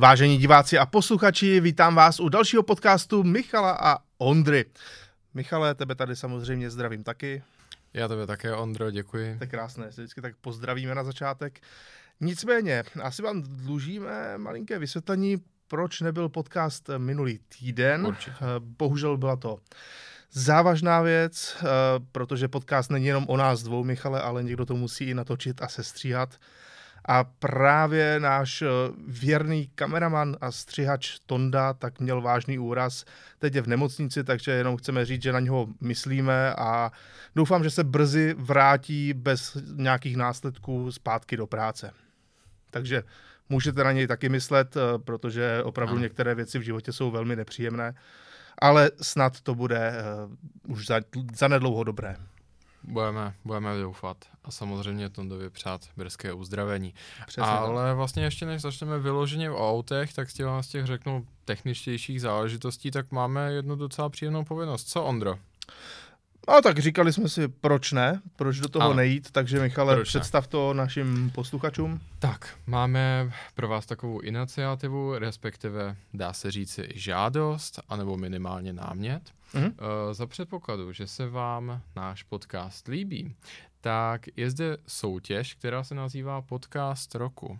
Vážení diváci a posluchači, vítám vás u dalšího podcastu Michala a Ondry. Michale, tebe tady samozřejmě zdravím taky. Já tebe také, Ondro, děkuji. To je krásné, se vždycky tak pozdravíme na začátek. Nicméně, asi vám dlužíme malinké vysvětlení, proč nebyl podcast minulý týden. Určitě. Eh, Bohužel byla to závažná věc, eh, protože podcast není jenom o nás dvou, Michale, ale někdo to musí i natočit a sestříhat. A právě náš eh, věrný kameraman a střihač Tonda tak měl vážný úraz. Teď je v nemocnici, takže jenom chceme říct, že na něho myslíme a doufám, že se brzy vrátí bez nějakých následků zpátky do práce. Takže můžete na něj taky myslet, eh, protože opravdu Ano. některé věci v životě jsou velmi nepříjemné. Ale snad to bude uh, už za, za nedlouho dobré. Budeme, budeme doufat a samozřejmě Tondovi přát brzké uzdravení. Přesně tak. Ale vlastně ještě než začneme vyloženě o autech, tak chtěl vás těch řeknu techničtějších záležitostí, tak máme jednu docela příjemnou povinnost. Co, Ondro? No tak říkali jsme si, proč ne, proč do toho Ano. nejít, takže Michale, Proč ne? představ to našim posluchačům. Tak, máme pro vás takovou iniciativu, respektive dá se říci žádost, anebo minimálně námět. Mhm. Eh, Za předpokladu, že se vám náš podcast líbí, tak je zde soutěž, která se nazývá Podcast roku.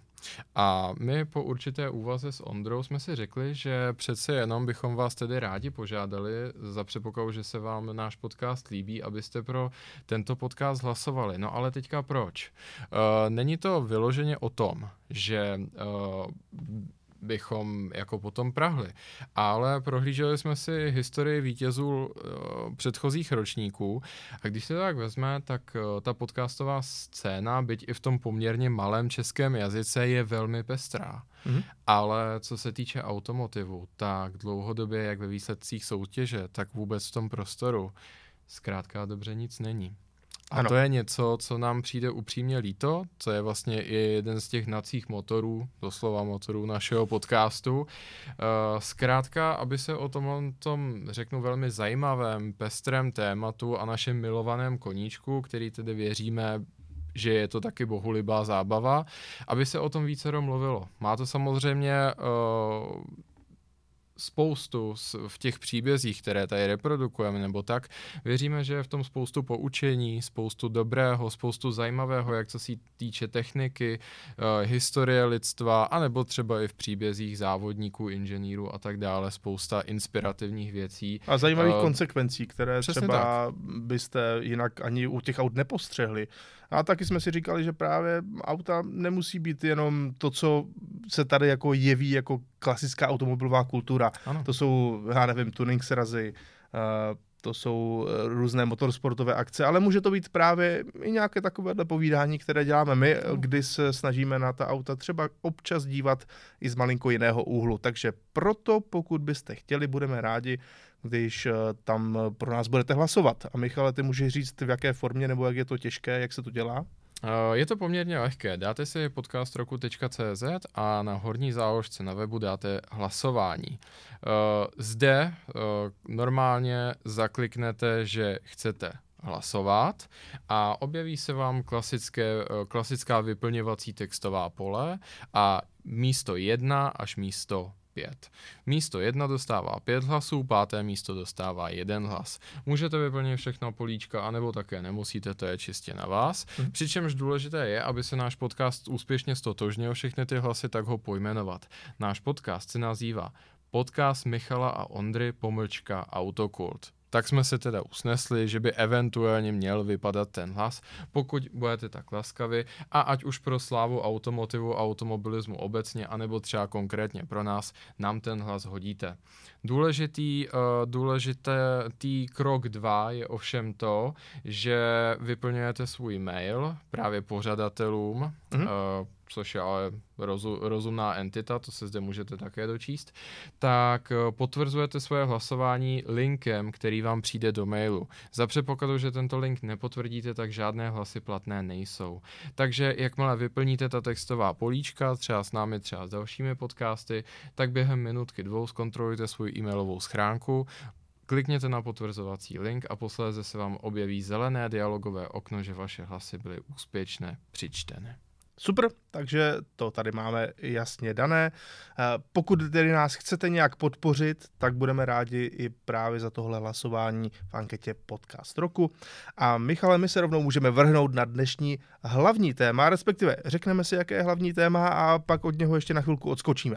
A my po určité úvaze s Ondrou jsme si řekli, že přece jenom bychom vás tedy rádi požádali za předpokladu, že se vám náš podcast líbí, abyste pro tento podcast hlasovali. No ale teďka proč? Uh, není to vyloženě o tom, že uh, bychom jako potom prahli. Ale prohlíželi jsme si historii vítězů uh, předchozích ročníků a když se to tak vezme, tak uh, ta podcastová scéna, byť i v tom poměrně malém českém jazyce, je velmi pestrá. Mhm. Ale co se týče automotivu, tak dlouhodobě jak ve výsledcích soutěže, tak vůbec v tom prostoru zkrátka dobře nic není. A Ano. to je něco, co nám přijde upřímně líto, co je vlastně i jeden z těch nacích motorů, doslova motorů našeho podcastu. Uh, zkrátka, aby se o tom, tom, řeknu, velmi zajímavém, pestrém tématu a našem milovaném koníčku, který tedy věříme, že je to taky bohulibá zábava, aby se o tom více mluvilo. Má to samozřejmě uh, spoustu v těch příbězích, které tady reprodukujeme, nebo tak, věříme, že je v tom spoustu poučení, spoustu dobrého, spoustu zajímavého, jak co se týče techniky, uh, historie lidstva, anebo třeba i v příbězích závodníků, inženýrů a tak dále, spousta inspirativních věcí. A zajímavých Eh, konsekvencí, které třeba byste jinak ani u těch aut nepostřehli. A taky jsme si říkali, že právě auta nemusí být jenom to, co se tady jako jeví jako klasická automobilová kultura. Ano. To jsou, já nevím, tuning srazy, eh, to jsou eh, různé motorsportové akce, ale může to být právě i nějaké takovéhle povídání, které děláme my, kdy se snažíme na ta auta třeba občas dívat i z malinko jiného úhlu. Takže proto, pokud byste chtěli, budeme rádi, když eh, tam eh, pro nás budete hlasovat. A Michale, ty můžeš říct, v jaké formě nebo jak je to těžké, jak se to dělá? Uh, Je to poměrně lehké. Dáte si podcastroku.cz a na horní záložce na webu dáte hlasování. Zde normálně zakliknete, že chcete hlasovat a objeví se vám klasické, klasická vyplňovací textová pole a místo 1 až místo 5. Místo 1 dostává 5 hlasů, páté místo dostává 1 hlas. Můžete vyplnit všechno políčka, anebo také nemusíte, to je čistě na vás. Mhm. Přičemž důležité je, aby se náš podcast úspěšně stotožnil všechny ty hlasy, tak ho pojmenovat. Náš podcast se nazývá Podcast Michala a Ondry pomlčka Autokult. Tak jsme se teda usnesli, že by eventuálně měl vypadat ten hlas, pokud budete tak laskavi a ať už pro slávu automotivu, automobilismu obecně, anebo třeba konkrétně pro nás, nám ten hlas hodíte. Důležitý, uh, důležitý krok dva je ovšem to, že vyplňujete svůj mail právě pořadatelům, Mhm. uh, což je ale rozu, rozumná entita, to se zde můžete také dočíst, tak eh, potvrzujete svoje hlasování linkem, který vám přijde do mailu. Za předpokladu, že tento link nepotvrdíte, tak žádné hlasy platné nejsou. Takže jakmile vyplníte ta textová políčka, třeba s námi, třeba s dalšími podcasty, tak během minutky dvou zkontrolujte svou e-mailovou schránku, Klikněte na potvrzovací link a posléze se vám objeví zelené dialogové okno, že vaše hlasy byly úspěšně přičteny. Super, takže to tady máme jasně dané. Eh, pokud tedy nás chcete nějak podpořit, tak budeme rádi i právě za tohle hlasování v anketě Podcast roku. A Michale, my se rovnou můžeme vrhnout na dnešní hlavní téma, respektive řekneme si, jaké je hlavní téma a pak od něho ještě na chvilku odskočíme.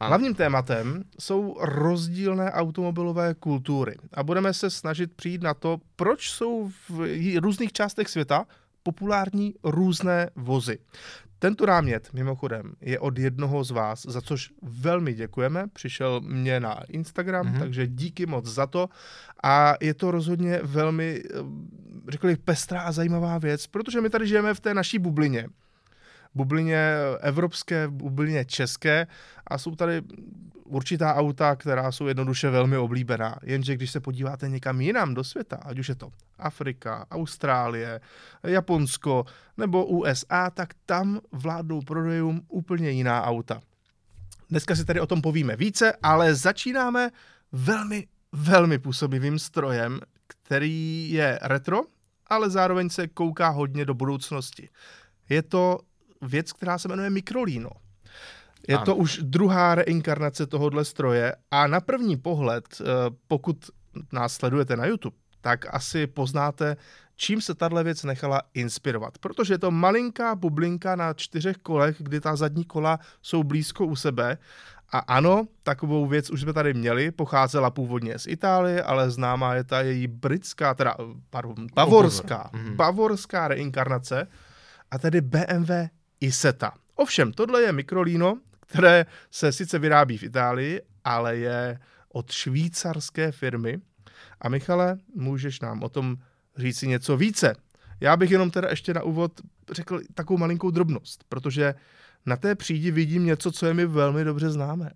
Ano. Hlavním tématem jsou rozdílné automobilové kultury a budeme se snažit přijít na to, proč jsou v různých částech světa populární různé vozy. Tento námět, mimochodem, je od jednoho z vás, za což velmi děkujeme. Přišel mě na Instagram, mm-hmm. takže díky moc za to. A je to rozhodně velmi, eh, řekl bych, pestrá a zajímavá věc, protože my tady žijeme v té naší bublině bublině evropské, bublině české a jsou tady určitá auta, která jsou jednoduše velmi oblíbená. Jenže když se podíváte někam jinam do světa, ať už je to Afrika, Austrálie, Japonsko nebo USA, tak tam vládnou prodejům úplně jiná auta. Dneska si tady o tom povíme více, ale začínáme velmi, velmi působivým strojem, který je retro, ale zároveň se kouká hodně do budoucnosti. Je to věc, která se jmenuje Mikrolino. Je ano. to už druhá reinkarnace tohohle stroje a na první pohled, eh, pokud nás sledujete na YouTube, tak asi poznáte, čím se tahle věc nechala inspirovat. Protože je to malinká bublinka na čtyřech kolech, kdy ta zadní kola jsou blízko u sebe. A ano, takovou věc už jsme tady měli, pocházela původně z Itálie, ale známá je ta její britská, teda, pardon, bavorská, mhm. bavorská reinkarnace, a tedy BMW Iseta. Ovšem, tohle je mikrolíno, které se sice vyrábí v Itálii, ale je od švýcarské firmy. A Michale, můžeš nám o tom říct si něco více. Já bych jenom teda ještě na úvod řekl takovou malinkou drobnost, protože na té přídi vidím něco, co je mi velmi dobře známé.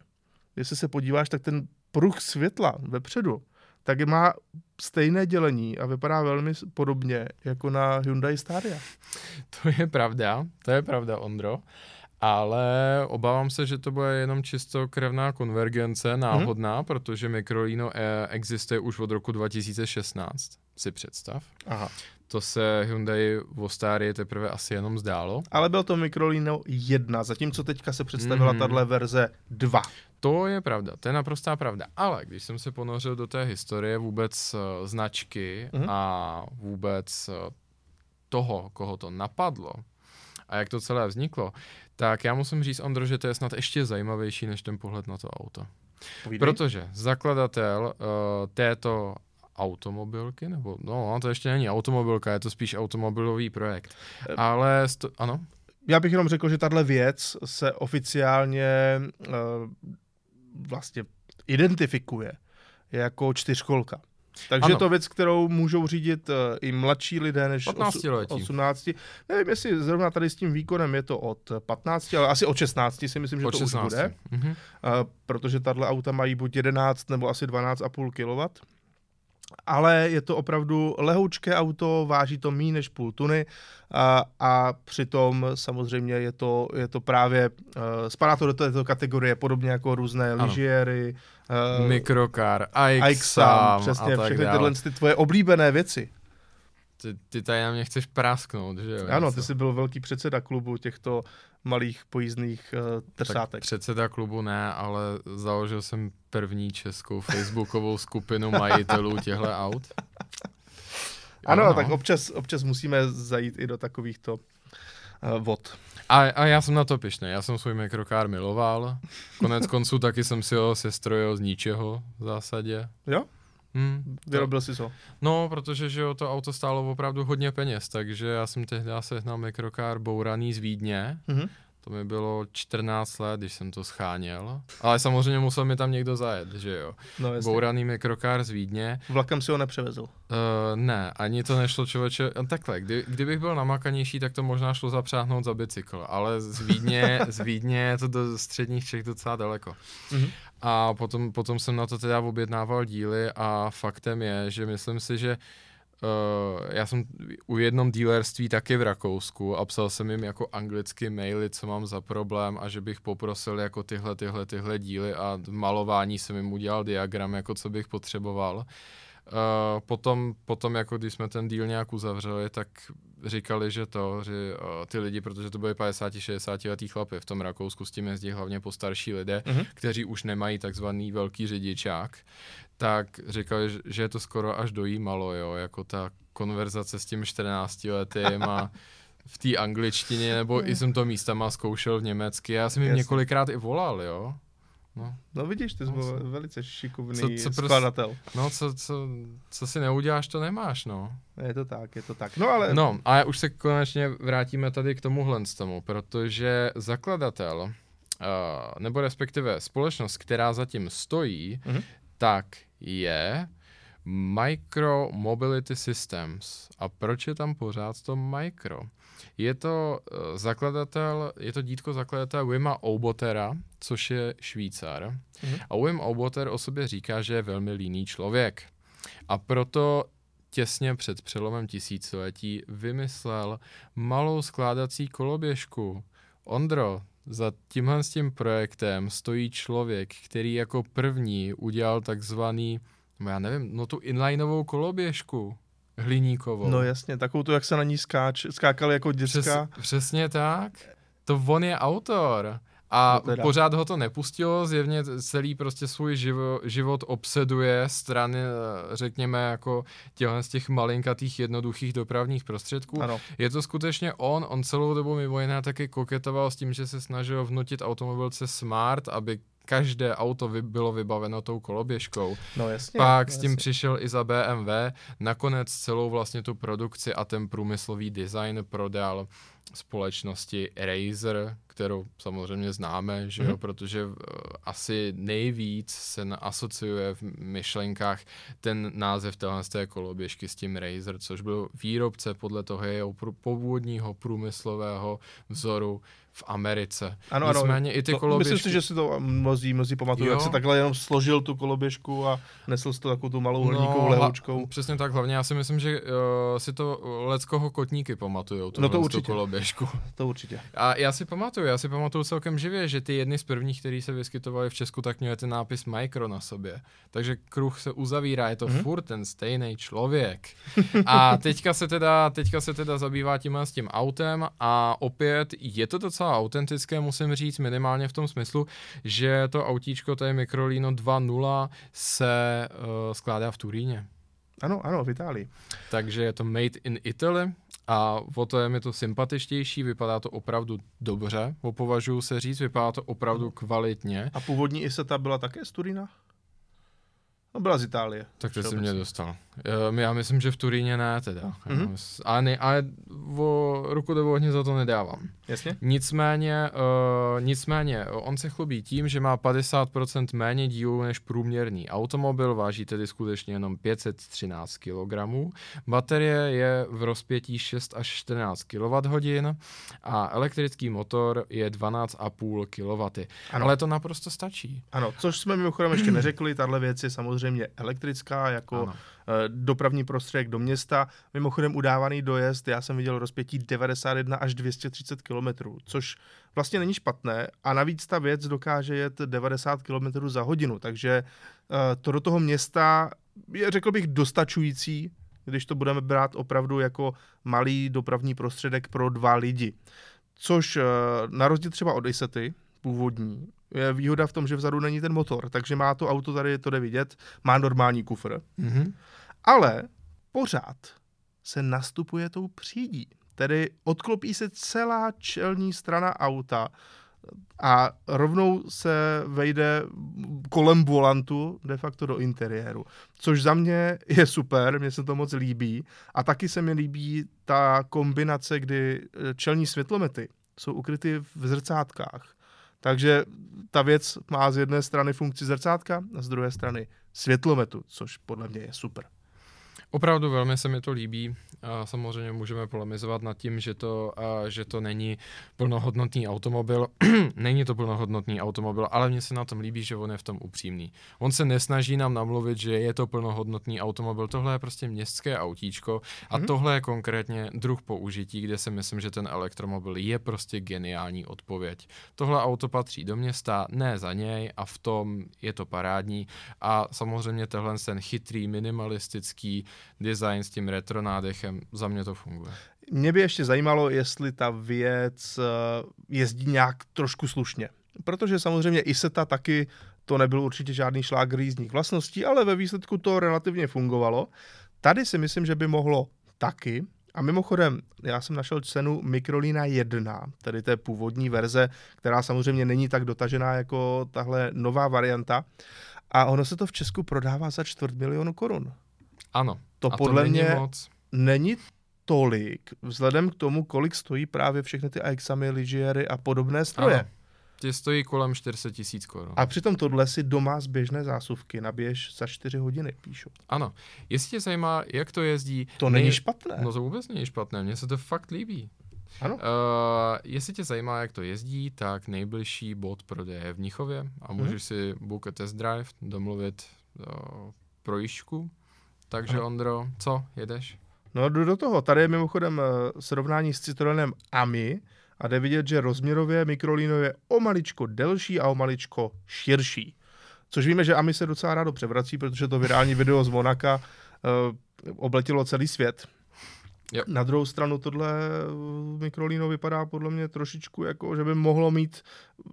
Jestli se podíváš, tak ten pruh světla vepředu, tak má stejné dělení a vypadá velmi podobně jako na Hyundai Staria. To je pravda, to je pravda, Ondro ale obávám se, že to bude jenom čisto krevná konvergence, mhm. náhodná, hmm. protože Microlino e existuje už od roku 2016, si představ. Aha. To se Hyundai Vostari teprve asi jenom zdálo. Ale byl to Microlino 1, zatímco teďka se představila mm-hmm. tahle verze 2. To je pravda, to je naprostá pravda. Ale když jsem se ponořil do té historie vůbec uh, značky mm-hmm. a vůbec uh, toho, koho to napadlo a jak to celé vzniklo, tak já musím říct, Ondro, že to je snad ještě zajímavější než ten pohled na to auto. Povídej. Protože zakladatel uh, této automobilky, nebo no, to ještě není automobilka, je to spíš automobilový projekt. Eh, Ale, sto, ano? Já bych jenom řekl, že tahle věc se oficiálně uh, vlastně identifikuje jako čtyřkolka. Takže ano. je to věc, kterou můžou řídit uh, i mladší lidé než 15 letí. 18. Nevím, jestli zrovna tady s tím výkonem je to od 15, ale asi od 16 si myslím, že od to 16. už bude. Mm-hmm. Protože tahle auta mají buď 11 nebo asi 12,5 kW ale je to opravdu lehoučké auto, váží to méně než půl tuny a, a přitom samozřejmě je to, je to právě, uh, spadá to do této kategorie podobně jako různé lyžiéry, uh, Microcar, iXam, přesně, a tak všechny tyhle ty tvoje oblíbené věci. Ty, ty tady na mě chceš prásknout, že jo? Ano, ty jsi byl velký předseda klubu těchto malých pojízdných uh, trsátek. Tak předseda klubu ne, ale založil jsem první českou facebookovou skupinu majitelů těchto aut. Ano, ano, tak občas, občas musíme zajít i do takovýchto uh, vod. A, a já jsem na to pišný. Já jsem svůj mikrokár miloval. Konec konců taky jsem si ho sestrojil z ničeho v zásadě. Jo? Hmm, Vyrobil jsi to? No, protože že jo, to auto stálo opravdu hodně peněz, takže já jsem tehdy sehnal mikrokár bouraný z Vídně. Mm-hmm. To mi bylo 14 let, když jsem to scháněl. Ale samozřejmě musel mi tam někdo zajet, že jo. No, Bouraný mikrokár z Vídně. Vlakem si ho nepřevezl? Uh, ne, ani to nešlo člověče. Takhle, kdy, kdybych byl namakanější, tak to možná šlo zapřáhnout za bicykl, ale z Vídně, z Vídně je to do středních Čech docela daleko. Mm-hmm. A potom, potom jsem na to teda objednával díly a faktem je, že myslím si, že Uh, já jsem u jednom dealerství taky v Rakousku a psal jsem jim jako anglicky maily, co mám za problém a že bych poprosil jako tyhle, tyhle, tyhle díly a malování jsem jim udělal diagram, jako co bych potřeboval. Uh, potom, potom, jako když jsme ten díl nějak uzavřeli, tak říkali, že to, že uh, ty lidi, protože to byly 50-60 letý chlapy v tom Rakousku, s tím jezdí hlavně po starší lidé, uh-huh. kteří už nemají takzvaný velký řidičák, tak říkali, že je to skoro až dojímalo, jo, jako ta konverzace s tím 14 letým a v té angličtině, nebo i jsem to místama zkoušel v německy. Já jsem jim Jasně. několikrát i volal, jo. No, no vidíš, ty jsi no, byl velice šikovný co, co skladatel. Prostě, no, co, co, co si neuděláš, to nemáš, no. Je to tak, je to tak. No, ale... No, a už se konečně vrátíme tady k tomuhle tomu, protože zakladatel, uh, nebo respektive společnost, která zatím stojí, mm-hmm. tak je Micro Mobility Systems. A proč je tam pořád to micro? Je to uh, zakladatel, je to dítko zakladatel Wima Obotera, což je Švýcar. Mm-hmm. A Wim Oboter o sobě říká, že je velmi líný člověk. A proto těsně před přelomem tisíciletí vymyslel malou skládací koloběžku. Ondro, za tímhle s tím projektem stojí člověk, který jako první udělal takzvaný, no já nevím, no tu inlineovou koloběžku hliníkovou. No jasně, takovou tu, jak se na ní skáč, skákali jako děcka. Přes, přesně tak. To on je autor. A no pořád ho to nepustilo, zjevně celý prostě svůj živo, život obseduje strany, eh, řekněme, jako těchto z těch malinkatých jednoduchých dopravních prostředků. Ano. Je to skutečně on, on celou dobu mimo jiné taky koketoval s tím, že se snažil vnutit automobilce Smart, aby každé auto vy, bylo vybaveno tou koloběžkou. No jasně. Pak no, s tím jasně. přišel i za BMW, nakonec celou vlastně tu produkci a ten průmyslový design prodal společnosti Razer, kterou samozřejmě známe, že jo, mm-hmm. protože uh, asi nejvíc se asociuje v myšlenkách ten název téhle té koloběžky s tím Razer, což byl výrobce podle toho jeho původního průmyslového vzoru v Americe. Ano, Nicméně ano. i ty to, koloběžky... Myslím si, že si to mnozí, mnozí pamatují, jak se takhle jenom složil tu koloběžku a nesl si to takovou tu malou hliníkovou no, lehoučkou. Přesně tak, hlavně já si myslím, že uh, si to leckoho kotníky pamatujou, tu, no to určitě. Koloběžku. To určitě. A já si pamatuju, já si pamatuju celkem živě, že ty jedny z prvních, který se vyskytovali v Česku, tak měly ten nápis Micro na sobě. Takže kruh se uzavírá, je to mm-hmm. furt ten stejný člověk. A teďka se teda, teďka se teda zabývá tím s tím autem a opět je to docela autentické, musím říct, minimálně v tom smyslu, že to autíčko, to je Microlino 2.0, se uh, skládá v Turíně. Ano, ano, v Itálii. Takže je to made in Italy a o to je mi to sympatičtější, vypadá to opravdu dobře, považuji se říct, vypadá to opravdu kvalitně. A původní Iseta byla také z Turína? No byla z Itálie. Tak to jsi mě dostal. Já myslím, že v Turíně ne teda. Mm-hmm. Ale, ne, ale o ruku do ohně za to nedávám. Jasně. Nicméně, uh, nicméně, on se chlubí tím, že má 50% méně dílů než průměrný automobil, váží tedy skutečně jenom 513 kg. Baterie je v rozpětí 6 až 14 kWh a elektrický motor je 12,5 kW. Ano. Ale to naprosto stačí. Ano, což jsme mimochodem ještě neřekli, tahle věc je samozřejmě elektrická jako ano. Eh, dopravní prostředek do města. Mimochodem udávaný dojezd, já jsem viděl rozpětí 91 až 230 km, což vlastně není špatné a navíc ta věc dokáže jet 90 km za hodinu, takže eh, to do toho města je, řekl bych, dostačující, když to budeme brát opravdu jako malý dopravní prostředek pro dva lidi. Což eh, na rozdíl třeba od Isety, původní, je výhoda v tom, že vzadu není ten motor, takže má to auto, tady to jde vidět, má normální kufr. Mm-hmm. Ale pořád se nastupuje tou přídí. Tedy odklopí se celá čelní strana auta a rovnou se vejde kolem volantu de facto do interiéru. Což za mě je super, mně se to moc líbí. A taky se mi líbí ta kombinace, kdy čelní světlomety jsou ukryty v zrcátkách. Takže ta věc má z jedné strany funkci zrcátka a z druhé strany světlometu, což podle mě je super. Opravdu velmi se mi to líbí. A samozřejmě můžeme polemizovat nad tím, že to, a, že to není plnohodnotný automobil. není to plnohodnotný automobil, ale mně se na tom líbí, že on je v tom upřímný. On se nesnaží nám namluvit, že je to plnohodnotný automobil. Tohle je prostě městské autíčko a mm-hmm. tohle je konkrétně druh použití, kde si myslím, že ten elektromobil je prostě geniální odpověď. Tohle auto patří do města, ne za něj a v tom je to parádní a samozřejmě tenhle ten chytrý, minimalistický design s tím retro nádechem, za mě to funguje. Mě by ještě zajímalo, jestli ta věc eh, jezdí nějak trošku slušně. Protože samozřejmě Iseta taky to nebyl určitě žádný šlák jízdních vlastností, ale ve výsledku to relativně fungovalo. Tady si myslím, že by mohlo taky. A mimochodem, já jsem našel cenu Microlina 1, tedy té původní verze, která samozřejmě není tak dotažená jako tahle nová varianta. A ono se to v Česku prodává za čtvrt milionu korun. Ano. To a podle to není mě moc. není tolik, vzhledem k tomu, kolik stojí právě všechny ty Aixamy, Ligiery a podobné stroje. Ano. Tě stojí kolem 400 tisíc korun. A přitom tohle si doma z běžné zásuvky nabiješ za 4 hodiny, píšu. Ano. Jestli tě zajímá, jak to jezdí... To není špatné. No to vůbec není špatné, mně se to fakt líbí. Ano. Uh, jestli tě zajímá, jak to jezdí, tak nejbližší bod prodeje je v Mnichově a můžeš Mhm. si book a test drive, domluvit uh, projížďku. Takže Ano. Ondro, co, jedeš? No jdu do toho. Tady je mimochodem eh, srovnání s Citroenem Ami a jde vidět, že rozměrově Microlino je o maličko delší a o maličko širší. Což víme, že Ami se docela rádo převrací, protože to virální video z Monaka uh, obletilo celý svět. Jo. Na druhou stranu tohle eh, Microlino vypadá podle mě trošičku jako, že by mohlo mít,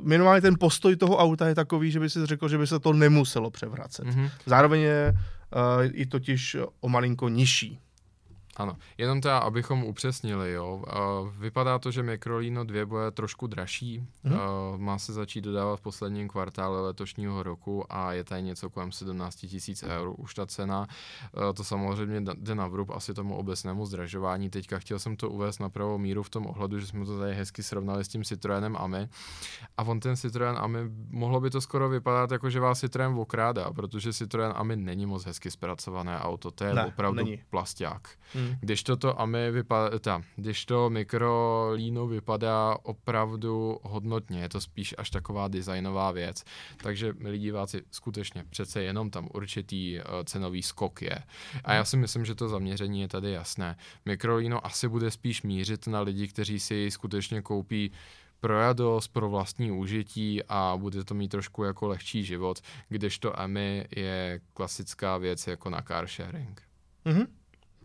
minimálně ten postoj toho auta je takový, že by si řekl, že by se to nemuselo převracet. Mhm. Zároveň je uh, i totiž o malinko nižší. Ano, jenom teda, abychom upřesnili, jo. Uh, vypadá to, že Microlino 2 bude trošku dražší, uh, má se začít dodávat v posledním kvartále letošního roku a je tady něco kolem 17 tisíc eur už ta cena. Uh, to samozřejmě jde na vrub asi tomu obecnému zdražování. Teďka chtěl jsem to uvést na pravou míru v tom ohledu, že jsme to tady hezky srovnali s tím Citroenem Ami. A on ten Citroen Ami, mohlo by to skoro vypadat jako, že vás Citroen okrádá, protože Citroen Ami není moc hezky zpracované auto, to je Ne, opravdu není. plasták. Hmm. Když to to AMI vypadá, ta, když to mikrolíno vypadá opravdu hodnotně, je to spíš až taková designová věc. Takže, milí diváci, skutečně přece jenom tam určitý uh, cenový skok je. A já si myslím, že to zaměření je tady jasné. Mikrolíno asi bude spíš mířit na lidi, kteří si jej skutečně koupí pro radost, pro vlastní užití a bude to mít trošku jako lehčí život, kdežto AMI je klasická věc jako na car sharing. Mhm.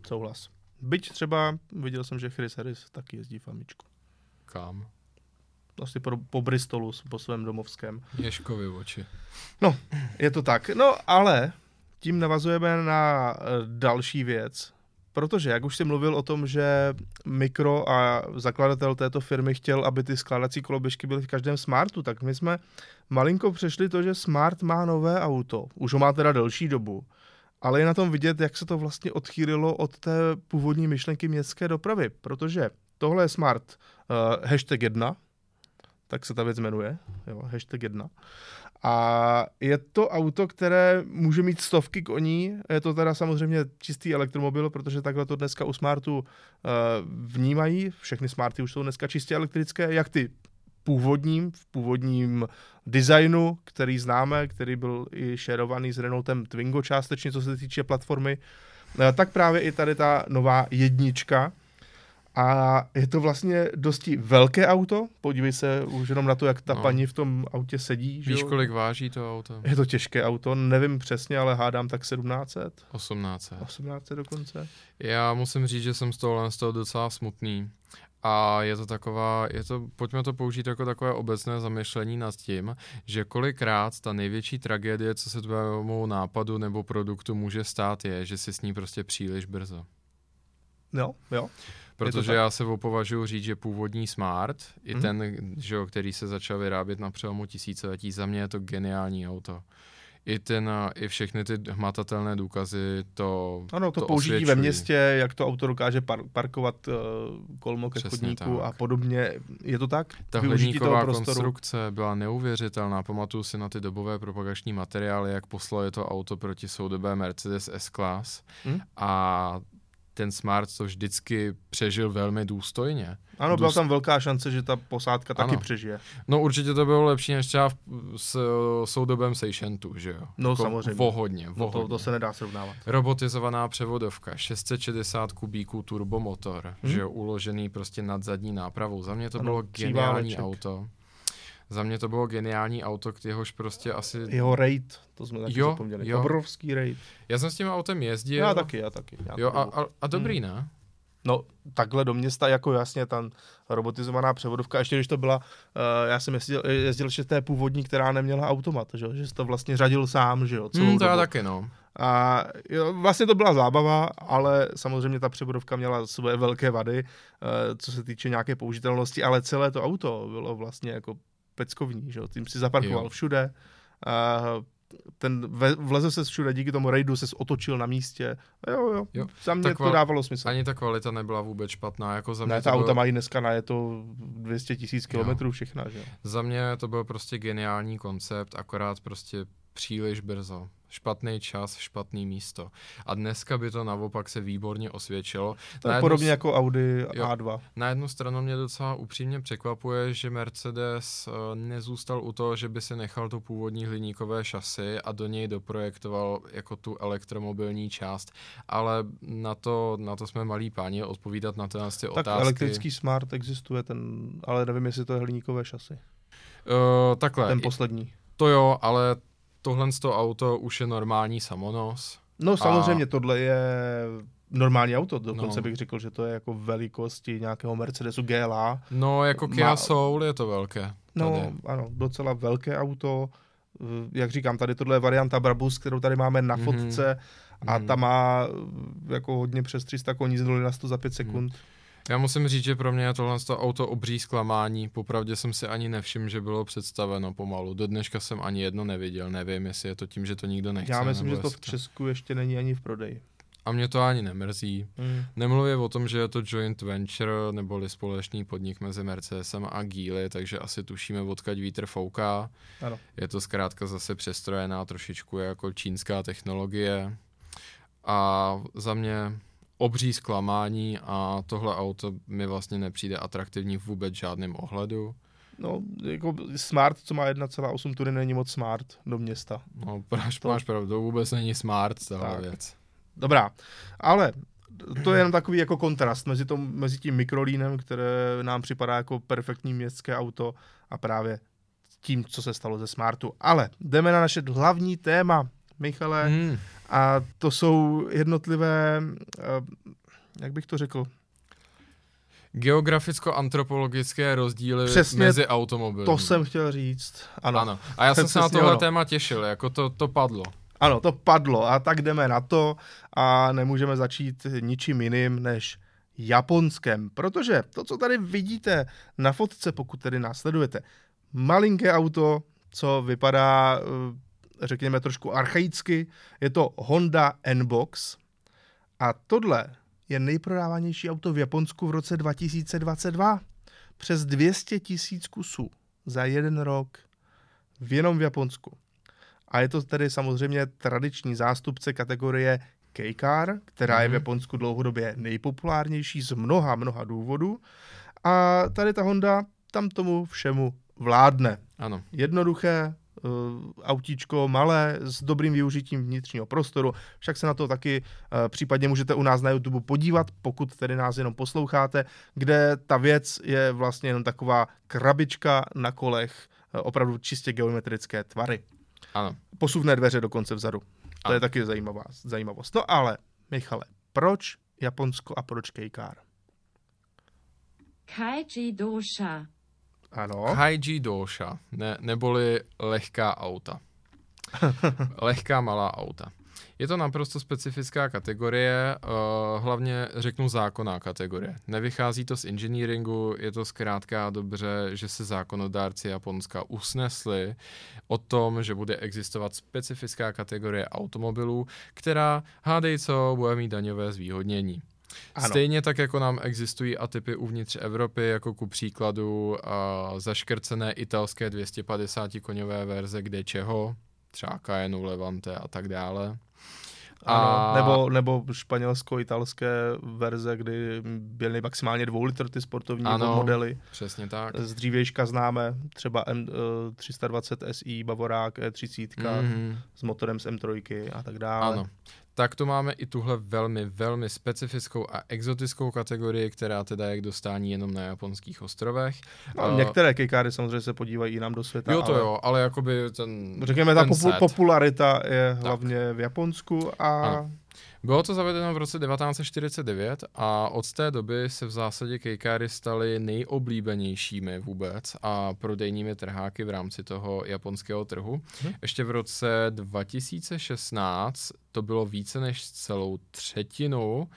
Souhlas. Byť třeba viděl jsem, že Chris Harris taky jezdí v Amičku. Kam? Asi po, po Bristolu, po svém domovském. Ježkovi oči. Je to tak. No ale tím navazujeme na eh, další věc. Protože, jak už jsi mluvil o tom, že Mikro a zakladatel této firmy chtěl, aby ty skládací koloběžky byly v každém Smartu, tak my jsme malinko přešli to, že Smart má nové auto. Už ho má teda delší dobu. Ale je na tom vidět, jak se to vlastně odchýlilo od té původní myšlenky městské dopravy. Protože tohle je Smart uh, hashtag 1, tak se ta věc jmenuje, jo, hashtag 1. A je to auto, které může mít stovky koní, je to teda samozřejmě čistý elektromobil, protože takhle to dneska u Smartu uh, vnímají, všechny Smarty už jsou dneska čistě elektrické, jak ty původním, v původním designu, který známe, který byl i šerovaný s Renaultem Twingo částečně, co se týče platformy, eh, tak právě i tady ta nová jednička, a je to vlastně dosti velké auto. Podívej se už jenom na to, jak ta No. paní v tom autě sedí. že Víš, jo? kolik váží to auto? Je to těžké auto, nevím přesně, ale hádám tak 1700, 18. 1800 dokonce. Já musím říct, že jsem z tohohle z toho docela smutný. A je to taková, je to, pojďme to použít jako takové obecné zamyšlení nad tím, že kolikrát ta největší tragédie, co se tvému nápadu nebo produktu může stát, je, že si s ní prostě příliš brzo. Jo, jo. Protože já se opovažuji říct, že původní Smart, i Mhm. ten, že jo, který se začal vyrábět na přelomu tisíciletí, za mě je to geniální auto. I, ten, i všechny ty hmatatelné důkazy to Ano, to, to použití osvědčují. ve městě, jak to auto dokáže par- parkovat uh, kolmo ke Přesně chodníku tak. a podobně. Je to tak? Ta hliníková konstrukce byla neuvěřitelná. Pamatuju si na ty dobové propagační materiály, jak poslali to auto proti soudobé Mercedes S-Class Hm? a ten Smart to vždycky přežil velmi důstojně. Ano, byla Důst- tam velká šance, že ta posádka taky Ano. přežije. No určitě to bylo lepší než třeba v, s soudobém Seishantu, že jo? No, Jako samozřejmě. Vohodně, No vohodně. to, to se nedá srovnávat. Robotizovaná převodovka, 660 kubíků turbomotor, Hm? že jo, uložený prostě nad zadní nápravou. Za mě to Ano, bylo geniální auto. Za mě to bylo geniální auto, k jehož prostě asi... Jeho raid, to jsme taky Jo, zapomněli. jo. Obrovský raid. Já jsem s tím autem jezdil. Já taky, já taky. Já Jo, a, a, a dobrý, ne? No, takhle do města, jako jasně, tam robotizovaná převodovka, ještě když to byla, uh, já jsem jezdil, jezdil ještě té původní, která neměla automat, že, jo, že jsi to vlastně řadil sám, že jo, celou Hmm, to já taky, no. A jo, vlastně to byla zábava, ale samozřejmě ta převodovka měla svoje velké vady, uh, co se týče nějaké použitelnosti, ale celé to auto bylo vlastně jako peckovní, že jo, tím si zaparkoval Jo. všude, uh, ten ve, vlezl se všude, díky tomu raidu se otočil na místě. Jo, jo, Jo, za mě to dávalo smysl. Ani ta kvalita nebyla vůbec špatná, jako za mě Ne, ta auta bylo, mají dneska na je to 200 tisíc kilometrů všechna, že jo. Za mě to byl prostě geniální koncept, akorát prostě příliš brzo. Špatný čas, špatný místo. A dneska by to naopak se výborně osvědčilo. To je podobně s- jako Audi Jo. A2. Na jednu stranu mě docela upřímně překvapuje, že Mercedes eh, nezůstal u toho, že by si nechal to původní hliníkové šasy a do něj doprojektoval jako tu elektromobilní část. Ale na to, na to jsme malí páni odpovídat na tyhle ty Tak otázky. elektrický Smart existuje, ten, ale nevím, jestli to je hliníkové šasy. Uh, takhle, Ten poslední. to jo, ale tohle z toho auto už je normální samonos. No samozřejmě, tohle je normální auto, dokonce No. bych řekl, že to je jako velikosti nějakého Mercedesu GLA. No, jako Kia Má- Soul je to velké. No Tady. ano, docela velké auto. Jak říkám, tady tohle je varianta Brabus, kterou tady máme na Mhm. fotce a Mhm. ta má jako hodně přes 300 koní z 0 na 100 za 5 sekund. Já musím říct, že pro mě je tohle to auto obří zklamání. Popravdě jsem si ani nevšiml, že bylo představeno pomalu. Do dneška jsem ani jedno neviděl. Nevím, jestli je to tím, že to nikdo nechce. Já myslím, že to v Česku ještě není ani v prodeji. A mě to ani nemrzí. Mm. Nemluvě o tom, že je to joint venture, neboli společný podnik mezi Mercedesem a Geely, takže asi tušíme, odkud vítr fouká. Ano. Je to zkrátka zase přestrojená trošičku jako čínská technologie. A za mě obří zklamání a tohle auto mi vlastně nepřijde atraktivní v vůbec žádném ohledu. No, jako Smart, co má 1,8 tuny, není moc smart do města. No, máš, To- máš pravdu, vůbec není smart tahle Tak. věc. Dobrá, ale to je jenom takový jako kontrast mezi, tom, mezi tím mikrolínem, které nám připadá jako perfektní městské auto a právě tím, co se stalo ze Smartu. Ale jdeme na naše hlavní téma, Michale, Hmm. a to jsou jednotlivé, eh, jak bych to řekl, Geograficko-antropologické rozdíly Přesně mezi automobily. to jsem chtěl říct. Ano, Ano. A já jsem se na Přesně tohle ono. téma těšil, jako to, to padlo. ano, to padlo a tak jdeme na to a nemůžeme začít ničím jiným než Japonskem, protože to, co tady vidíte na fotce, pokud tedy následujete, malinké auto, co vypadá, eh, řekněme, trošku archaicky, je to Honda N-Box a tohle je nejprodávanější auto v Japonsku v roce 2022. Přes 200 tisíc kusů za jeden rok v jenom v Japonsku. A je to tedy samozřejmě tradiční zástupce kategorie K-Car, která je v Mhm. Japonsku dlouhodobě nejpopulárnější z mnoha, mnoha důvodů. A tady ta Honda tam tomu všemu vládne. Ano. Jednoduché, autíčko malé s dobrým využitím vnitřního prostoru. Však se na to taky uh, případně můžete u nás na YouTube podívat, pokud tedy nás jenom posloucháte, kde ta věc je vlastně jenom taková krabička na kolech, uh, opravdu čistě geometrické tvary. Ano. Posuvné dveře dokonce vzadu. To Ano. je taky zajímavá, zajímavost. No ale, Michale, proč Japonsko a proč K-Car? Kaiji dosha. Ano, Kaiji Dosha, ne, neboli lehká auta. lehká malá auta. Je to naprosto specifická kategorie, uh, hlavně řeknu zákonná kategorie. Nevychází to z engineeringu, je to zkrátka dobře, že se zákonodárci Japonska usnesli o tom, že bude existovat specifická kategorie automobilů, která hádej co bude mít daňové zvýhodnění. Ano. Stejně tak, jako nám existují atypy uvnitř Evropy, jako ku příkladu uh, zaškrcené italské 250 koňové verze kde čeho, třeba Cayenne, Levante a tak dále. A... Ano, nebo, nebo španělsko-italské verze, kdy byly maximálně dvou litr ty sportovní ano, modely. přesně tak. Z dřívějška známe třeba M320 SI, Bavorák, E30 mm-hmm. s motorem z M3 a tak dále. Ano tak to máme i tuhle velmi, velmi specifickou a exotickou kategorii, která teda je k dostání jenom na japonských ostrovech. No, uh, některé kejkáry samozřejmě se podívají i nám do světa. Jo, to ale, jo, ale jakoby ten Řekněme, ten ta popu- popularita je tak. hlavně v Japonsku a... Ano. Bylo to zavedeno v roce 1949 a od té doby se v zásadě kejkáry staly nejoblíbenějšími vůbec a prodejními trháky v rámci toho japonského trhu. Hmm. Ještě v roce 2016 to bylo více než celou třetinu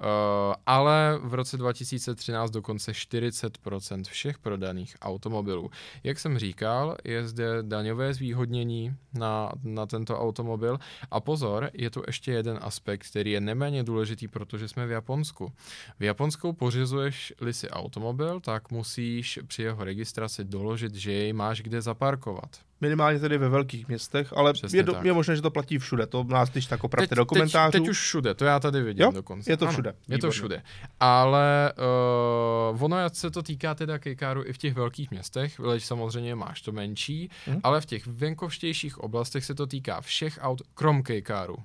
Uh, ale v roce 2013 dokonce 40% všech prodaných automobilů. Jak jsem říkal, je zde daňové zvýhodnění na, na tento automobil a pozor, je tu ještě jeden aspekt, který je neméně důležitý, protože jsme v Japonsku. V Japonsku pořizuješ-li si automobil, tak musíš při jeho registraci doložit, že jej máš kde zaparkovat. Minimálně tedy ve velkých městech, ale je, do, je možné, že to platí všude. To nás když tak opravte do komentářů. Teď, teď už všude, to já tady vidím jo? dokonce. Je to všude. Ano, je to všude. Ale uh, ono se to týká teda kejkáru i v těch velkých městech, leč samozřejmě máš to menší, hmm. ale v těch venkovštějších oblastech se to týká všech aut, krom kejkáru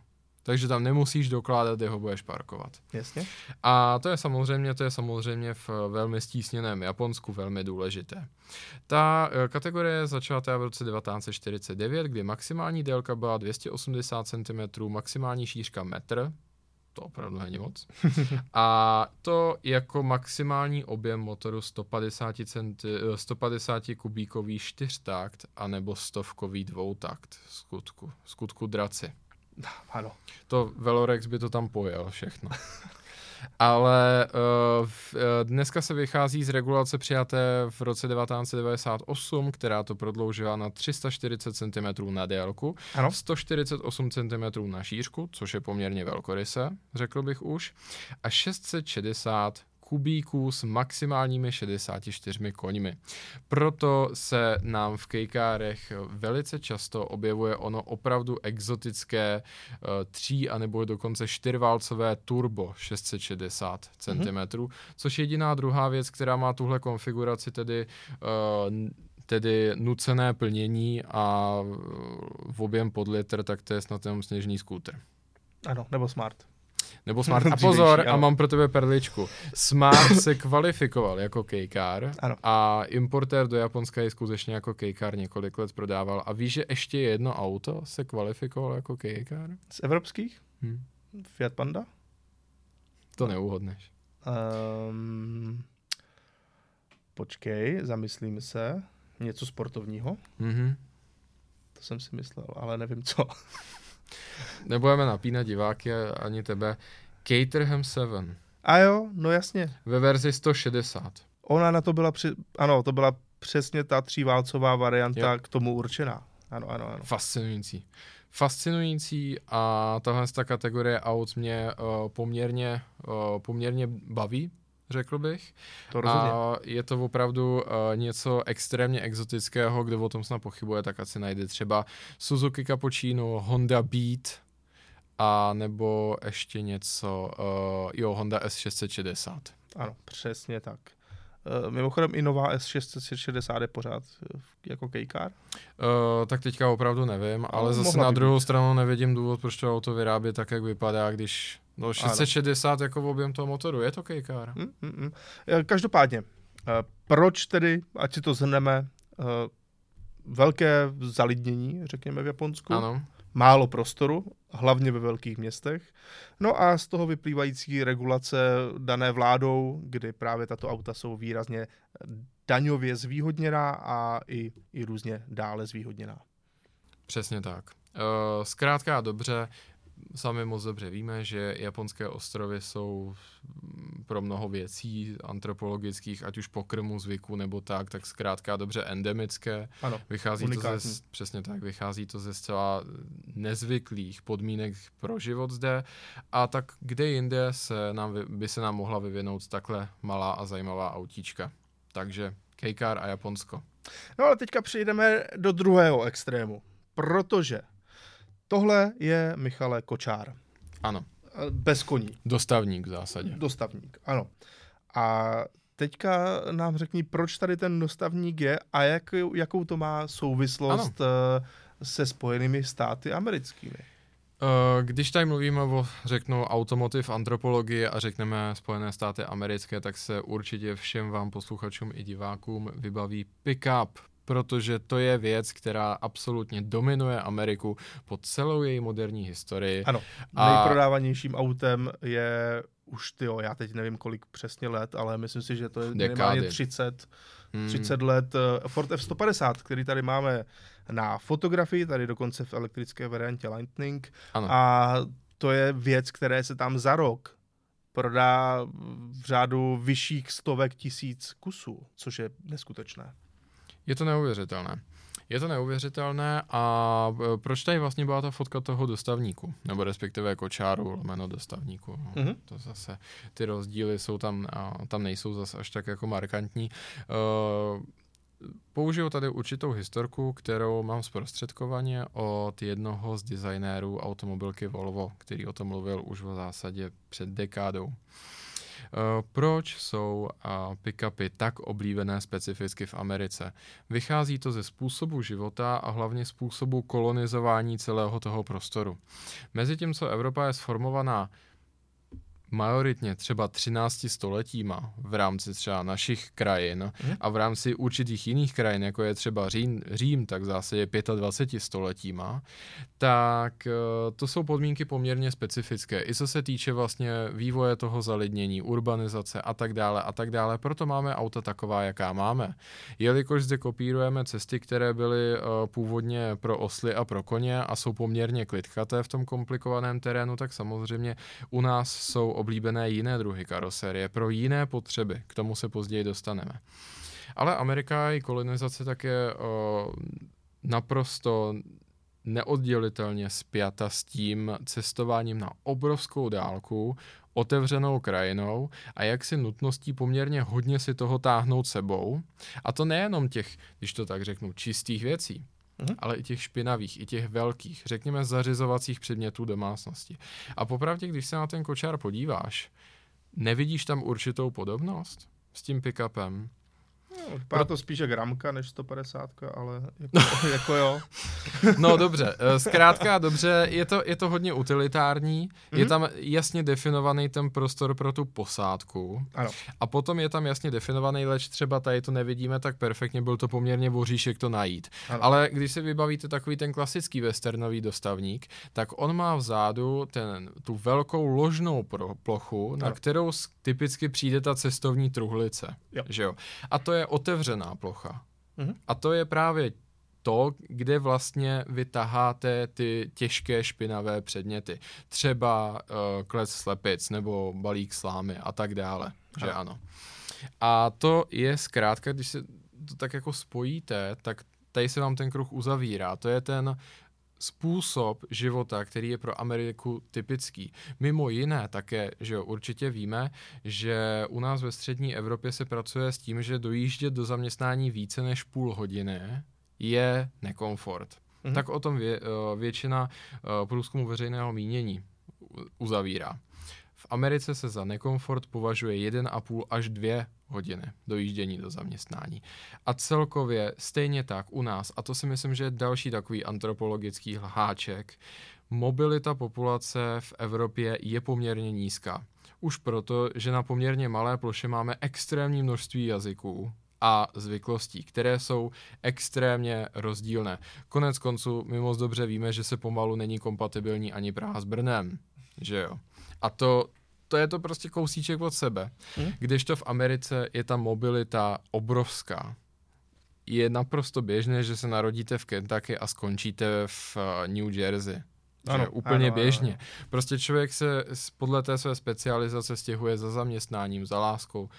takže tam nemusíš dokládat, kde ho budeš parkovat. Jasně. A to je samozřejmě, to je samozřejmě v velmi stísněném Japonsku velmi důležité. Ta eh, kategorie začala v roce 1949, kdy maximální délka byla 280 cm, maximální šířka metr, to opravdu není moc. A to jako maximální objem motoru 150, centi, 150 kubíkový čtyřtakt anebo stovkový dvoutakt skutku, skutku draci. Ano. To Velorex by to tam pojel všechno. Ale uh, v, uh, dneska se vychází z regulace přijaté v roce 1998, která to prodloužila na 340 cm na délku, ano. 148 cm na šířku, což je poměrně velkoryse, řekl bych už, a 660 kubíků s maximálními 64 koňmi. Proto se nám v kejkárech velice často objevuje ono opravdu exotické uh, tří anebo dokonce čtyřválcové turbo 660 cm, mm-hmm. což je jediná druhá věc, která má tuhle konfiguraci, tedy uh, tedy nucené plnění a v objem pod litr, tak to je snad jenom sněžný skútr. Ano, nebo smart. Nebo Smart. A pozor, a mám pro tebe perličku. Smart se kvalifikoval jako kejkár a importér do Japonska je skutečně jako kejkár několik let prodával. A víš, že ještě jedno auto se kvalifikovalo jako kejkár? Z evropských? Hmm. Fiat Panda? To neuhodneš. Um, počkej, zamyslím se. Něco sportovního? Mm-hmm. To jsem si myslel, ale nevím co. Nebudeme napínat diváky ani tebe. Caterham 7. A jo, no jasně. Ve verzi 160. Ona na to byla, při... ano, to byla přesně ta tříválcová varianta jo. k tomu určená. Ano, ano, ano. Fascinující. Fascinující a tahle ta kategorie aut mě uh, poměrně, uh, poměrně baví, řekl bych. To rozhodně. A je to opravdu uh, něco extrémně exotického, kdo o tom snad pochybuje, tak asi najde třeba Suzuki Cappuccino, Honda Beat, a nebo ještě něco, uh, jo, Honda S660. Ano, přesně tak. Uh, mimochodem i nová S660 je pořád jako kejkár? Uh, tak teďka opravdu nevím, no, ale zase na druhou být. stranu nevidím důvod, proč to auto vyrábět tak, jak vypadá, když No 660 ano. jako v objem toho motoru, je to kejkár. Mm, mm, mm. Každopádně, proč tedy, ať si to zhrneme, velké zalidnění, řekněme v Japonsku, ano. málo prostoru, hlavně ve velkých městech, no a z toho vyplývající regulace dané vládou, kdy právě tato auta jsou výrazně daňově zvýhodněná a i, i různě dále zvýhodněná. Přesně tak. Zkrátka a dobře, sami moc dobře víme, že japonské ostrovy jsou pro mnoho věcí antropologických, ať už pokrmu, zvyku nebo tak, tak zkrátka dobře endemické. Ano, vychází unikátní. to ze, přesně tak, vychází to ze zcela nezvyklých podmínek pro život zde a tak kde jinde se nám, by se nám mohla vyvinout takhle malá a zajímavá autíčka. Takže Kejkár a Japonsko. No ale teďka přejdeme do druhého extrému, protože tohle je Michale Kočár. Ano, Eh, Bez koní. dostavník v zásadě. Dostavník, ano. A teďka nám řekni, proč tady ten dostavník je a jak, jakou to má souvislost ano. se spojenými státy americkými. Eh, Když tady mluvíme o, řeknu, automotiv antropologii a řekneme Spojené státy americké, tak se určitě všem vám posluchačům i divákům vybaví pick-up, protože to je věc, která absolutně dominuje Ameriku po celou její moderní historii. Ano, A- nejprodávanějším autem je už, tyjo, já teď nevím kolik přesně let, ale myslím si, že to je minimálně Dekády. 30, Hmm. 30 let eh, Ford F-150, který tady máme na fotografii, tady dokonce v elektrické variantě Lightning. Ano. A to je věc, které se tam za rok prodá v řádu vyšších stovek tisíc kusů, což je neskutečné. Je to neuvěřitelné. Je to neuvěřitelné a e, proč tady vlastně byla ta fotka toho dostavníku, nebo respektive kočáru, lomeno dostavníku. No, Mhm. To zase, ty rozdíly jsou tam, a tam nejsou zase až tak jako markantní. Uh, Použiju tady určitou historku, kterou mám zprostředkovaně od jednoho z designérů automobilky Volvo, který o tom mluvil už v zásadě před dekádou. Eh, Proč jsou pick-upy tak oblíbené specificky v Americe? Vychází to ze způsobu života a hlavně způsobu kolonizování celého toho prostoru. Mezi tím, co Evropa je sformovaná majoritně třeba 13 stoletíma v rámci třeba našich krajin Mhm. a v rámci určitých jiných krajin, jako je třeba Řím, Řím tak zase je 25 stoletíma, tak eh, to jsou podmínky poměrně specifické. I co se týče vlastně vývoje toho zalidnění, urbanizace a tak dále a tak dále. Proto máme auta taková, jaká máme. Jelikož zde kopírujeme cesty, které byly eh, původně pro osly a pro koně a jsou poměrně klidkaté v tom komplikovaném terénu, tak samozřejmě u nás jsou oblíbené jiné druhy karoserie pro jiné potřeby. K tomu se později dostaneme. Ale Amerika i kolonizace tak je o, naprosto neoddělitelně spjata s tím cestováním na obrovskou dálku, otevřenou krajinou a jak si nutností poměrně hodně si toho táhnout sebou. A to nejenom těch, když to tak řeknu, čistých věcí, Mhm. ale i těch špinavých, i těch velkých, řekněme zařizovacích předmětů domácnosti. A popravdě, když se na ten kočár podíváš, nevidíš tam určitou podobnost s tím pick-upem? No, vypadá to spíš jak ramka než 150, ale jako, jako jo. No dobře, eh, zkrátka dobře, je to, je to hodně utilitární, mm-hmm. je tam jasně definovaný ten prostor pro tu posádku Ano. a potom je tam jasně definovaný, leč třeba tady to nevidíme tak perfektně, byl to poměrně voříšek to najít. Ano. Ale když si vybavíte takový ten klasický westernový dostavník, tak on má vzadu ten, tu velkou ložnou pro, plochu, na Ano. kterou s- typicky přijde ta cestovní truhlice. Jo. Že jo? A to je otevřená plocha. Mhm. A to je právě to, kde vlastně vy taháte ty těžké špinavé předměty. Třeba uh, klec slepic nebo balík slámy a tak dále. Že Ano. ano. A to je zkrátka, když se to tak jako spojíte, tak tady se vám ten kruh uzavírá. To je ten způsob života, který je pro Ameriku typický. Mimo jiné také, že jo, určitě víme, že u nás ve střední Evropě se pracuje s tím, že dojíždět do zaměstnání více než půl hodiny je nekomfort. Mhm. Tak o tom vě, eh, většina eh, průzkumu veřejného mínění uzavírá. V Americe se za nekomfort považuje 1,5 až 2 hodiny dojíždění do zaměstnání. A celkově stejně tak u nás, a to si myslím, že je další takový antropologický háček, mobilita populace v Evropě je poměrně nízká. Už proto, že na poměrně malé ploše máme extrémní množství jazyků a zvyklostí, které jsou extrémně rozdílné. Konec konců my moc dobře víme, že se pomalu není kompatibilní ani Praha s Brnem, že jo. A to, to je to prostě kousíček od sebe. Hmm. Kdežto v Americe je ta mobilita obrovská. Je naprosto běžné, že se narodíte v Kentucky a skončíte v eh, New Jersey. Ano, že úplně ano, běžně. Ano. Prostě člověk se podle té své specializace stěhuje za zaměstnáním, za láskou, uh,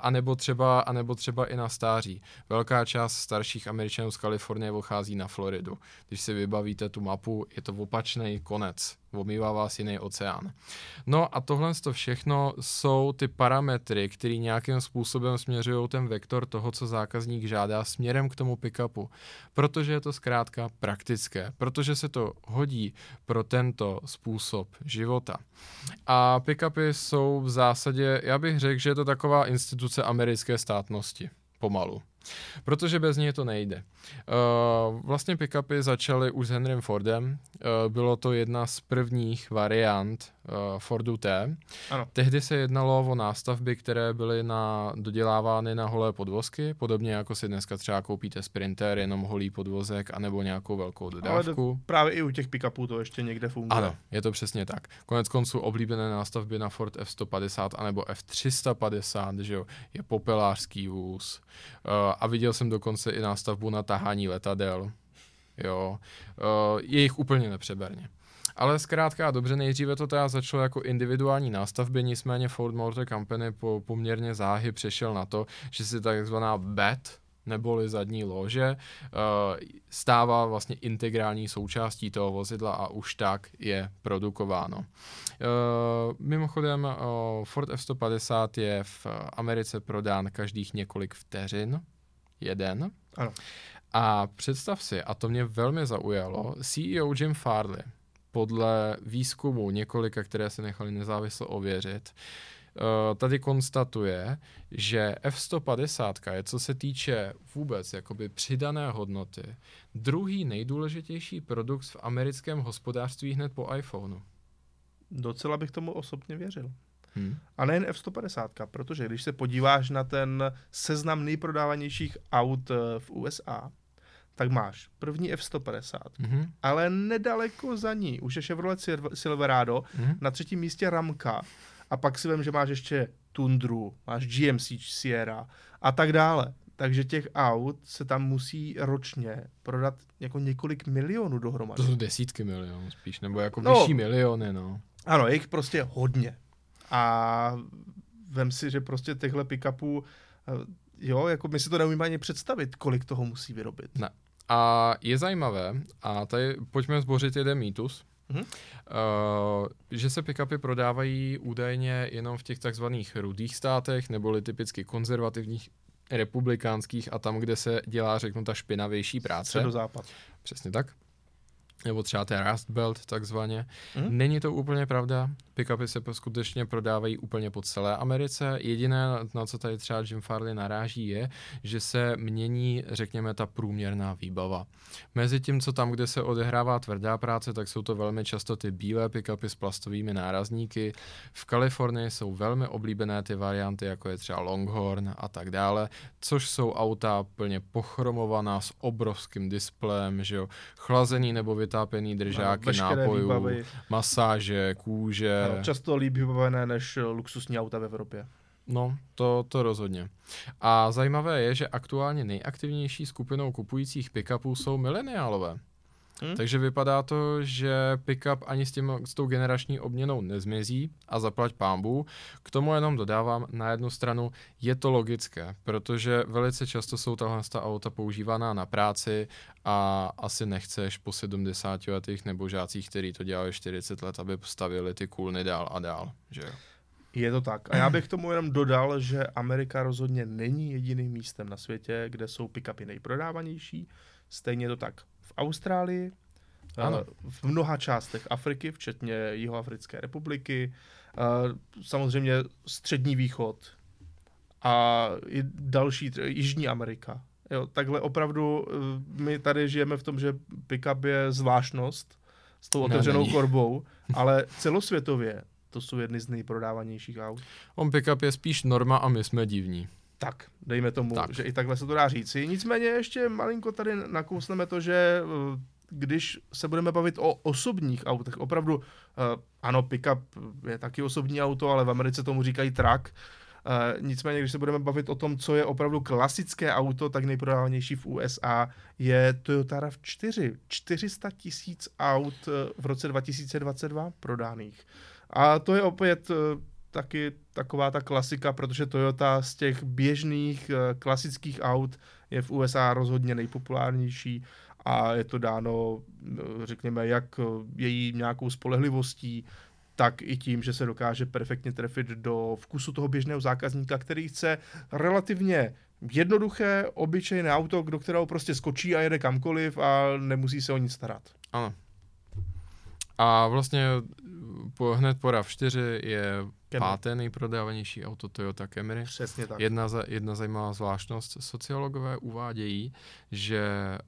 anebo třeba, anebo třeba i na stáří. Velká část starších Američanů z Kalifornie odchází na Floridu. Když si vybavíte tu mapu, je to opačný konec omývá vás jiný oceán. No a tohle to všechno jsou ty parametry, které nějakým způsobem směřují ten vektor toho, co zákazník žádá směrem k tomu pickupu. Protože je to zkrátka praktické, protože se to hodí pro tento způsob života. A pickupy jsou v zásadě, já bych řekl, že je to taková instituce americké státnosti. Pomalu. Protože bez něj to nejde. Uh, vlastně pickupy začaly už s Henrym Fordem. Uh, bylo to jedna z prvních variant uh, Fordu T. Ano. Tehdy se jednalo o nástavby, které byly na, dodělávány na holé podvozky, podobně jako si dneska třeba koupíte Sprinter, jenom holý podvozek, anebo nějakou velkou dodávku. Ale právě i u těch pickupů to ještě někde funguje. Ano, je to přesně tak. Konec konců oblíbené nástavby na Ford F-150 anebo F-350, že jo, je popelářský vůz. A viděl jsem dokonce i nástavbu na tahání letadel. Jo, uh, je jich úplně nepřeberně. Ale zkrátka dobře, nejdříve to teda začalo jako individuální nástavby, nicméně Ford Motor Company po poměrně záhy přešel na to, že si takzvaná BET, neboli zadní lože, stává vlastně integrální součástí toho vozidla a už tak je produkováno. Mimochodem, Ford F-150 je v Americe prodán každých několik vteřin, jeden. Ano. A představ si, a to mě velmi zaujalo, CEO Jim Farley, podle výzkumu několika, které se nechali nezávisle ověřit, eh, tady konstatuje, že F-150 je, co se týče vůbec jakoby přidané hodnoty, druhý nejdůležitější produkt v americkém hospodářství hned po iPhoneu. Docela bych tomu osobně věřil. Hmm. A nejen F-150, protože když se podíváš na ten seznam nejprodávanějších aut eh, v USA, tak máš první F-150, mm-hmm. ale nedaleko za ní už je Chevrolet Silverado, mm-hmm. na třetím místě Ramka a pak si vím, že máš ještě Tundru, máš GMC Sierra a tak dále. Takže těch aut se tam musí ročně prodat jako několik milionů dohromady. To jsou desítky milionů spíš, nebo jako no, vyšší miliony, no. Ano, je jich prostě hodně. A vem si, že prostě těchto pick-upů, eh, jo, jako my si to neumíme ani představit, kolik toho musí vyrobit. Ne. A je zajímavé, a tady pojďme zbořit jeden mýtus, Mm-hmm. Uh, že se pick-upy prodávají údajně jenom v těch takzvaných rudých státech, neboli typicky konzervativních republikánských a tam, kde se dělá, řeknu, ta špinavější práce. západ. Přesně tak nebo třeba ten Rust Belt takzvaně. Mm. Není to úplně pravda. Pickupy se skutečně prodávají úplně po celé Americe. Jediné, na co tady třeba Jim Farley naráží, je, že se mění, řekněme, ta průměrná výbava. Mezi tím, co tam, kde se odehrává tvrdá práce, tak jsou to velmi často ty bílé pickupy s plastovými nárazníky. V Kalifornii jsou velmi oblíbené ty varianty, jako je třeba Longhorn a tak dále, což jsou auta plně pochromovaná s obrovským displejem, že jo, chlazený nebo vytápěný držáky no, nápojů, výbavy. masáže, kůže. No, často líp vybavené než luxusní auta v Evropě. No, to, to rozhodně. A zajímavé je, že aktuálně nejaktivnější skupinou kupujících pick-upů jsou mileniálové. Hmm? Takže vypadá to, že pickup ani s, tím, s tou generační obměnou nezmizí a zaplať pámbu. K tomu jenom dodávám, na jednu stranu je to logické, protože velice často jsou tahle auta používaná na práci a asi nechceš po 70 letých nebo žácích, který to dělali 40 let, aby stavili ty kůlny dál a dál. Že jo? Je to tak. A já bych tomu jenom dodal, že Amerika rozhodně není jediným místem na světě, kde jsou pick-upy nejprodávanější. Stejně to tak v Austrálii, eh, ano. v mnoha částech Afriky, včetně Jihoafrické republiky, eh, samozřejmě Střední východ a i další, Jižní Amerika. Jo, takhle opravdu eh, my tady žijeme v tom, že pickup je zvláštnost s tou otevřenou ne, korbou, ale celosvětově to jsou jedny z nejprodávanějších aut. On pickup je spíš norma a my jsme divní. Tak, dejme tomu, tak. že i takhle se to dá říci. Nicméně ještě malinko tady nakousneme to, že eh, když se budeme bavit o osobních autech, opravdu, uh, ano, pickup je taky osobní auto, ale v Americe tomu říkají truck, Uh, nicméně, když se budeme bavit o tom, co je opravdu klasické auto, tak nejprodávanější v USA je Toyota RAV4. 400 tisíc aut v roce 2022 prodaných. A to je opět taky taková ta klasika, protože Toyota z těch běžných uh, klasických aut je v USA rozhodně nejpopulárnější a je to dáno, řekněme, jak její nějakou spolehlivostí, tak i tím, že se dokáže perfektně trefit do vkusu toho běžného zákazníka, který chce relativně jednoduché, obyčejné auto, do kterého prostě skočí a jede kamkoliv a nemusí se o nic starat. Ano. A vlastně po, hned po RAV4 je Camry. páté nejprodávanější auto Toyota Camry. Přesně tak. Jedna, za, jedna zajímavá zvláštnost. Sociologové uvádějí, že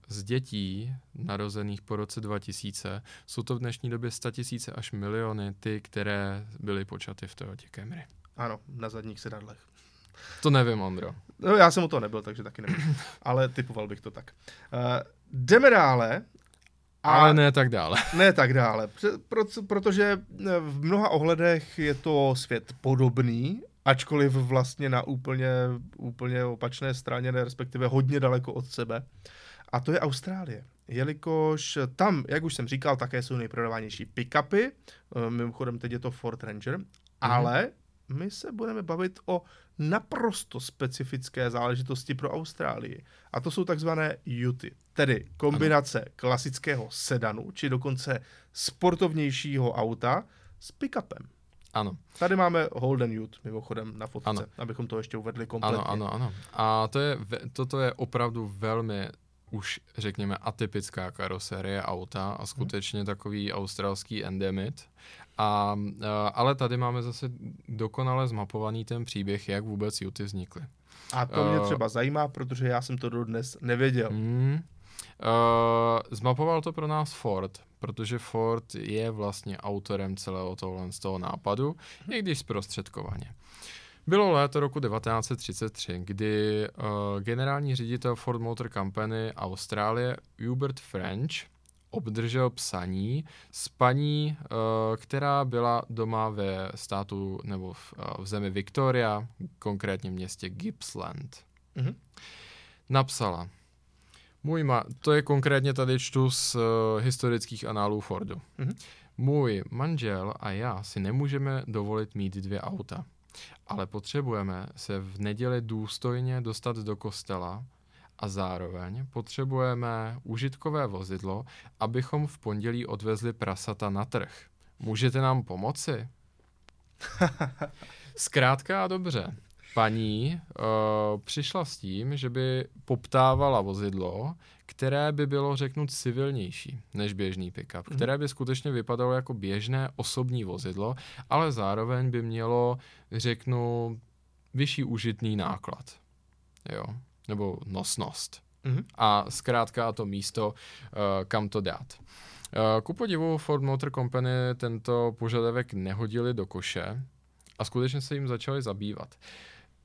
z dětí narozených po roce 2000 jsou to v dnešní době 100 tisíce až miliony ty, které byly počaty v Toyotě Camry. Ano, na zadních sedadlech. To nevím, Ondro. No, já jsem u toho nebyl, takže taky nevím. Ale typoval bych to tak. Uh, jdeme dále a Ale ne tak dále. Ne tak dále, Pro, protože eh, v mnoha ohledech je to svět podobný, ačkoliv vlastně na úplně, úplně opačné straně, respektive hodně daleko od sebe. A to je Austrálie. Jelikož tam, jak už jsem říkal, také jsou nejprodávanější pick-upy, eh, mimochodem teď je to Ford Ranger, mm-hmm. ale my se budeme bavit o naprosto specifické záležitosti pro Austrálii. A to jsou takzvané Uty, tedy kombinace ano. klasického sedanu, či dokonce sportovnější auta s pick-upem. Ano. Tady máme Holden Ute, mimochodem na fotce, ano. abychom to ještě uvedli kompletně. Ano, ano, ano. A to je, toto je opravdu velmi už řekněme atypická karoserie auta a skutečně hmm. takový australský endemit. A, ale tady máme zase dokonale zmapovaný ten příběh, jak vůbec Juty vznikly. A to mě třeba zajímá, protože já jsem to dodnes nevěděl. Mm, uh, zmapoval to pro nás Ford, protože Ford je vlastně autorem celého tohle z toho nápadu, i když zprostředkovaně. Bylo léto roku 1933, kdy uh, generální ředitel Ford Motor Company Austrálie Hubert French obdržel psaní s paní, uh, která byla doma ve státu nebo v, uh, v zemi Victoria, konkrétně v městě Gippsland. Mm-hmm. Napsala, můj ma- to je konkrétně tady čtu z uh, historických análů Fordu. Mm-hmm. Můj manžel a já si nemůžeme dovolit mít dvě auta, ale potřebujeme se v neděli důstojně dostat do kostela a zároveň potřebujeme užitkové vozidlo, abychom v pondělí odvezli prasata na trh. Můžete nám pomoci? Zkrátka a dobře. Paní uh, přišla s tím, že by poptávala vozidlo, které by bylo, řeknu, civilnější než běžný pickup, mm. které by skutečně vypadalo jako běžné osobní vozidlo, ale zároveň by mělo, řeknu, vyšší užitný náklad. Jo nebo nosnost. Mm-hmm. A zkrátka to místo, uh, kam to dát. Uh, ku podivu Ford Motor Company tento požadavek nehodili do koše a skutečně se jim začali zabývat.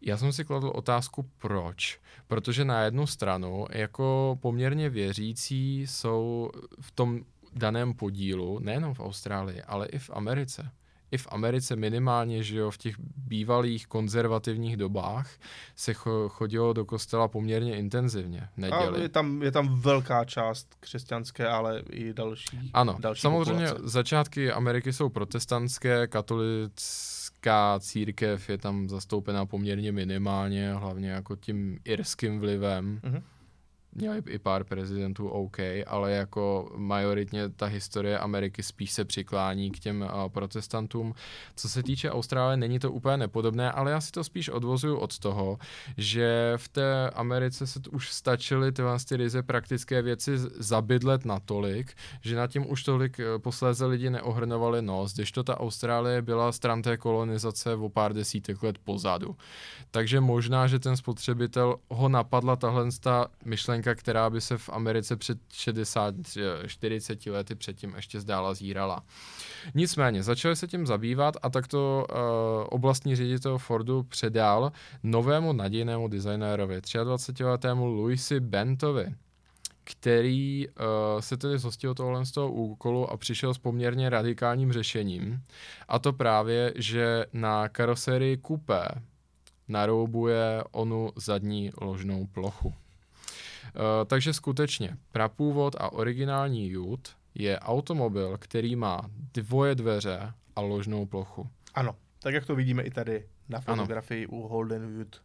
Já jsem si kladl otázku, proč. Protože na jednu stranu, jako poměrně věřící, jsou v tom daném podílu, nejenom v Austrálii, ale i v Americe i v Americe minimálně, že jo, v těch bývalých konzervativních dobách se chodilo do kostela poměrně intenzivně neděli. A je tam, je tam velká část křesťanské, ale i další. Ano, další samozřejmě populace. začátky Ameriky jsou protestantské, katolická církev je tam zastoupená poměrně minimálně, hlavně jako tím irským vlivem. Mm-hmm měli i pár prezidentů OK, ale jako majoritně ta historie Ameriky spíš se přiklání k těm uh, protestantům. Co se týče Austrálie, není to úplně nepodobné, ale já si to spíš odvozuju od toho, že v té Americe se už stačily ty ryze praktické věci zabydlet natolik, že na tím už tolik uh, posléze lidi neohrnovali nos, když to ta Austrálie byla stran té kolonizace o pár desítek let pozadu. Takže možná, že ten spotřebitel ho napadla tahle myšlenka myšlenka, která by se v Americe před 60, 40 lety předtím ještě zdála zírala. Nicméně, začali se tím zabývat a takto uh, oblastní ředitel Fordu předal novému nadějnému designérovi, 23-letému Louisi Bentovi, který uh, se tedy zhostil tohle z toho úkolu a přišel s poměrně radikálním řešením. A to právě, že na karosérii Coupé naroubuje onu zadní ložnou plochu. E, takže skutečně prapůvod a originální Ute je automobil, který má dvoje dveře a ložnou plochu. Ano, tak jak to vidíme i tady na fotografii ano. u Holden Ute.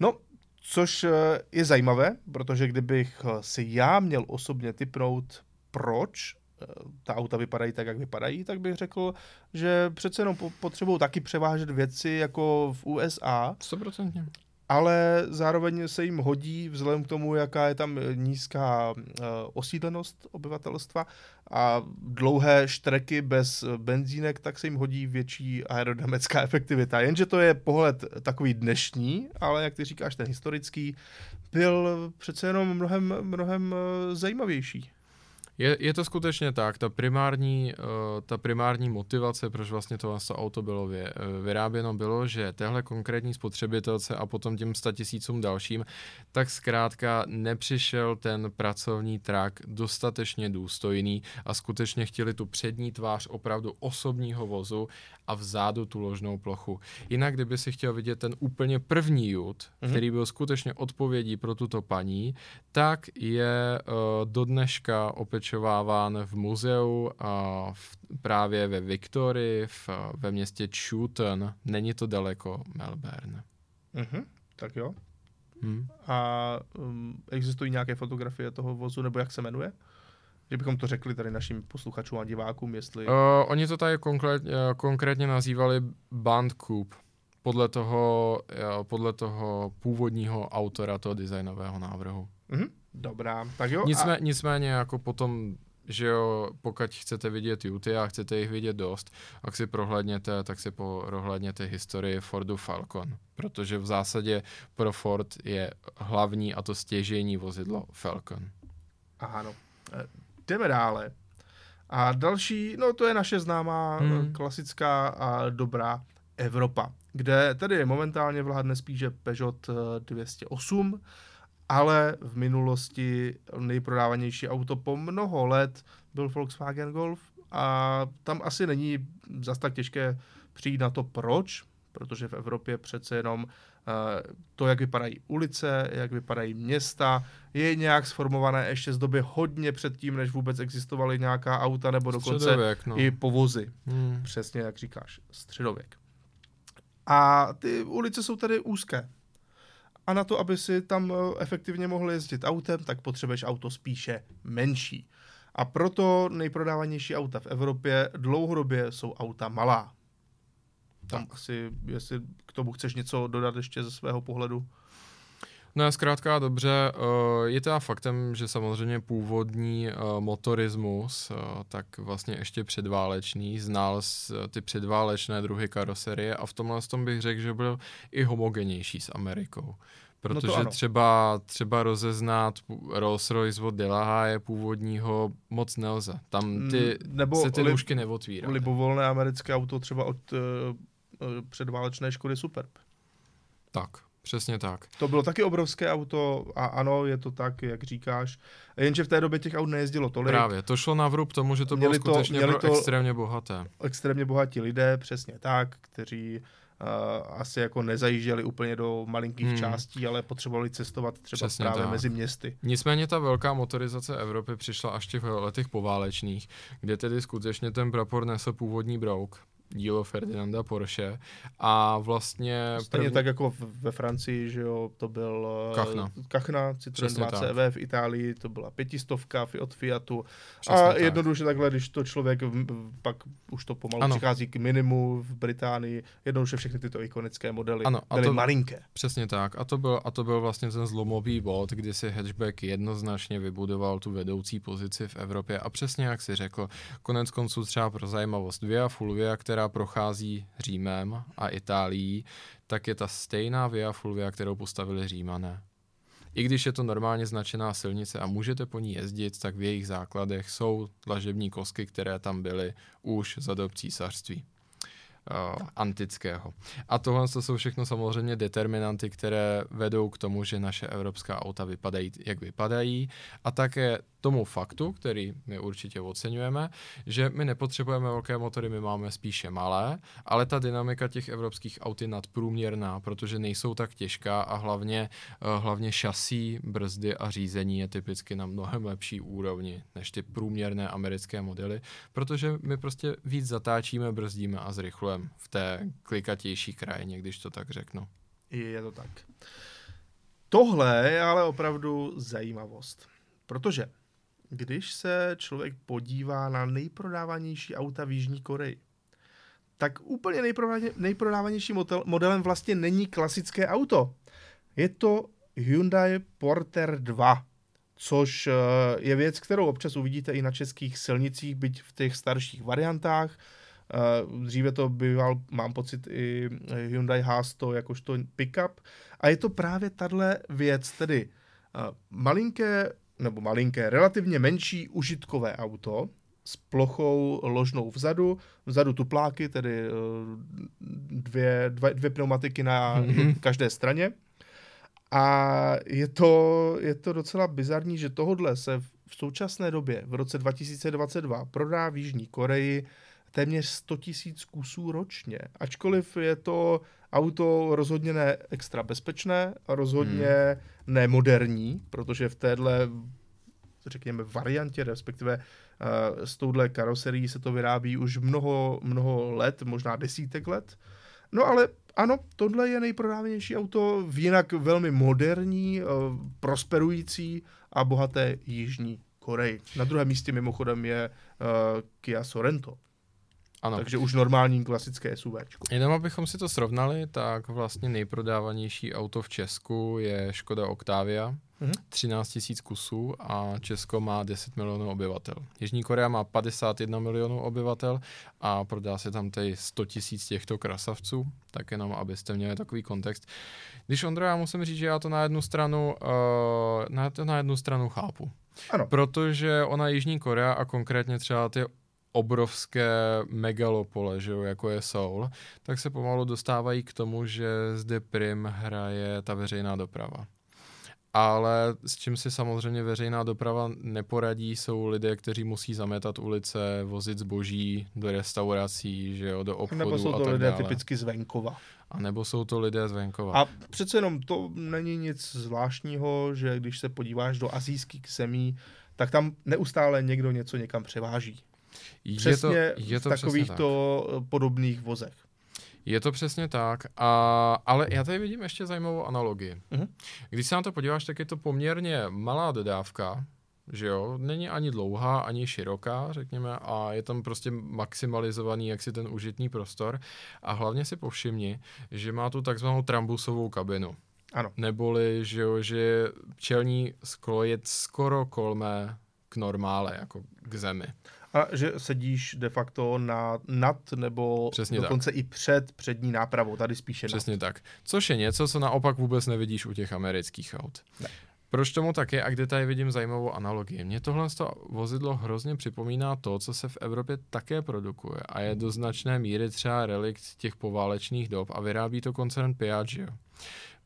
No, což eh, je zajímavé, protože kdybych eh, si já měl osobně typnout, proč eh, ta auta vypadají tak, jak vypadají, tak bych řekl, že přece jenom potřebují taky převážet věci jako v USA. 100% ale zároveň se jim hodí vzhledem k tomu, jaká je tam nízká uh, osídlenost obyvatelstva a dlouhé štreky bez benzínek, tak se jim hodí větší aerodynamická efektivita. Jenže to je pohled takový dnešní, ale jak ty říkáš, ten historický, byl přece jenom mnohem, mnohem eh, zajímavější. Je, je to skutečně tak, ta primární, uh, ta primární motivace, proč vlastně to, to auto bylo vy, uh, vyráběno, bylo, že téhle konkrétní spotřebitelce a potom těm tisícům dalším, tak zkrátka nepřišel ten pracovní trak dostatečně důstojný a skutečně chtěli tu přední tvář opravdu osobního vozu a vzadu tu ložnou plochu. Jinak, kdyby si chtěl vidět ten úplně první jut, mm-hmm. který byl skutečně odpovědí pro tuto paní, tak je uh, do dneška opečováván v muzeu a v, právě ve Victorii, v, ve městě Chewton. Není to daleko Melbourne. Mm-hmm, tak jo. Hmm. A um, existují nějaké fotografie toho vozu, nebo jak se jmenuje? Kdybychom to řekli tady našim posluchačům a divákům, jestli... Uh, oni to tady konkrét, uh, konkrétně nazývali Band Coupe, podle toho, uh, podle toho původního autora toho designového návrhu. Uh-huh. Dobrá, tak jo. Nicmé, a... Nicméně jako potom že jo, pokud chcete vidět Juty a chcete jich vidět dost, tak si prohlédněte, tak si prohlédněte historii Fordu Falcon, protože v zásadě pro Ford je hlavní a to stěžení vozidlo Falcon. Aha, no. Jdeme dále. A další, no to je naše známá hmm. klasická a dobrá Evropa, kde tady momentálně vládne spíše Peugeot 208, eh, ale v minulosti nejprodávanější auto po mnoho let byl Volkswagen Golf a tam asi není zas tak těžké přijít na to proč, protože v Evropě přece jenom to, jak vypadají ulice, jak vypadají města, je nějak sformované ještě z doby hodně předtím, než vůbec existovaly nějaká auta nebo dokonce no. i povozy. Hmm. Přesně jak říkáš, středověk. A ty ulice jsou tady úzké. A na to, aby si tam eh, efektivně mohl jezdit autem, tak potřebuješ auto spíše menší. A proto nejprodávanější auta v Evropě dlouhodobě jsou auta malá. Tam tak. asi, jestli k tomu chceš něco dodat ještě ze svého pohledu. No zkrátka dobře, eh, je teda faktem, že samozřejmě původní eh, motorismus, eh, tak vlastně ještě předválečný, znal ty předválečné druhy karoserie a v tomhle tom bych řekl, že byl i homogenější s Amerikou. Protože no třeba, třeba rozeznat Rolls-Royce od Delahaye původního moc nelze. Tam ty, Nebo se ty li, nůžky neotvíraly. Libovolné americké auto třeba od předválečné Škody Superb. Tak, přesně tak. To bylo taky obrovské auto a ano, je to tak, jak říkáš. Jenže v té době těch aut nejezdilo tolik. Právě, to šlo na vrub tomu, že to měli bylo skutečně to, měli to extrémně bohaté. Extrémně bohatí lidé, přesně tak, kteří uh, asi jako nezajížděli úplně do malinkých hmm. částí, ale potřebovali cestovat třeba Přesně právě tak. mezi městy. Nicméně ta velká motorizace Evropy přišla až v těch letech poválečných, kde tedy skutečně ten prapor nesl původní brouk dílo Ferdinanda Porsche a vlastně... Stejně první... tak jako ve Francii, že jo, to byl eh, Kachna, Kachna Citroen 2 CV, v Itálii to byla pětistovka od Fiatu Přesně a tak. jednoduše takhle, když to člověk pak už to pomalu ano. přichází k minimu v Británii, jednoduše všechny tyto ikonické modely ano, byly a to, malinké. Přesně tak a to, byl, a to byl vlastně ten zlomový bod, kdy si hatchback jednoznačně vybudoval tu vedoucí pozici v Evropě a přesně jak si řekl, konec konců třeba pro zajímavost Via Fulvia, která která prochází Římem a Itálií, tak je ta stejná Via Fulvia, kterou postavili Římané. I když je to normálně značená silnice a můžete po ní jezdit, tak v jejich základech jsou dlažební kosky, které tam byly už za dob císařství uh, antického. A tohle to jsou všechno samozřejmě determinanty, které vedou k tomu, že naše evropská auta vypadají, jak vypadají. A také tomu faktu, který my určitě oceňujeme, že my nepotřebujeme velké motory, my máme spíše malé, ale ta dynamika těch evropských aut je nadprůměrná, protože nejsou tak těžká a hlavně, uh, hlavně šasí, brzdy a řízení je typicky na mnohem lepší úrovni než ty průměrné americké modely, protože my prostě víc zatáčíme, brzdíme a zrychlujeme v té klikatější krajině, když to tak řeknu. Je to tak. Tohle je ale opravdu zajímavost, protože když se člověk podívá na nejprodávanější auta v Jižní Koreji, tak úplně nejprodávanější model, modelem vlastně není klasické auto. Je to Hyundai Porter 2, což eh, je věc, kterou občas uvidíte i na českých silnicích, byť v těch starších variantách. Eh, dříve to býval, mám pocit, i Hyundai H100 jakožto pickup. A je to právě tahle věc, tedy eh, malinké, nebo malinké, relativně menší užitkové auto, s plochou ložnou vzadu, vzadu tupláky, tedy dvě, dvě, dvě pneumatiky na mm-hmm. každé straně a je to, je to docela bizarní, že tohodle se v současné době, v roce 2022, prodá v Jižní Koreji téměř 100 tisíc kusů ročně. Ačkoliv je to auto rozhodně ne extra bezpečné, rozhodně hmm. nemoderní, protože v téhle řekněme variantě, respektive uh, s touhle karoserií se to vyrábí už mnoho, mnoho let, možná desítek let. No ale ano, tohle je nejprodávanější auto v jinak velmi moderní, eh, prosperující a bohaté Jižní Koreji. Na druhém místě mimochodem je uh, Kia Sorento. Ano. Takže už normální klasické SUV. Jenom abychom si to srovnali, tak vlastně nejprodávanější auto v Česku je Škoda Octavia, mm-hmm. 13 tisíc kusů a Česko má 10 milionů obyvatel. Jižní Korea má 51 milionů obyvatel a prodá se tam tady 100 tisíc těchto krasavců, tak jenom abyste měli takový kontext. Když Ondro, já musím říct, že já to na jednu stranu, uh, na, to na jednu stranu chápu. Ano. Protože ona Jižní Korea a konkrétně třeba ty obrovské megalopole, že jo, jako je Soul, tak se pomalu dostávají k tomu, že zde prim hraje ta veřejná doprava. Ale s čím si samozřejmě veřejná doprava neporadí, jsou lidé, kteří musí zametat ulice, vozit zboží do restaurací, že jo, do obchodu Nebo jsou to a tak lidé dále. typicky z venkova. A nebo jsou to lidé z venkova. A přece jenom to není nic zvláštního, že když se podíváš do azijských zemí, tak tam neustále někdo něco někam převáží. Přesně je to, je to v takovýchto tak. podobných vozech. Je to přesně tak, a, ale já tady vidím ještě zajímavou analogii. Uh-huh. Když se na to podíváš, tak je to poměrně malá dodávka, že jo, není ani dlouhá, ani široká, řekněme, a je tam prostě maximalizovaný jaksi ten užitný prostor a hlavně si povšimni, že má tu takzvanou trambusovou kabinu. Ano. Neboli, že jo, že čelní sklo je skoro kolmé k normále, jako k zemi. A že sedíš de facto na nad nebo Přesně dokonce tak. i před přední nápravou, tady spíše Přesně nad. tak. Což je něco, co naopak vůbec nevidíš u těch amerických aut. Ne. Proč tomu tak je a kde tady vidím zajímavou analogii? Mně tohle vozidlo hrozně připomíná to, co se v Evropě také produkuje a je do značné míry třeba relikt těch poválečných dob a vyrábí to koncern Piaggio.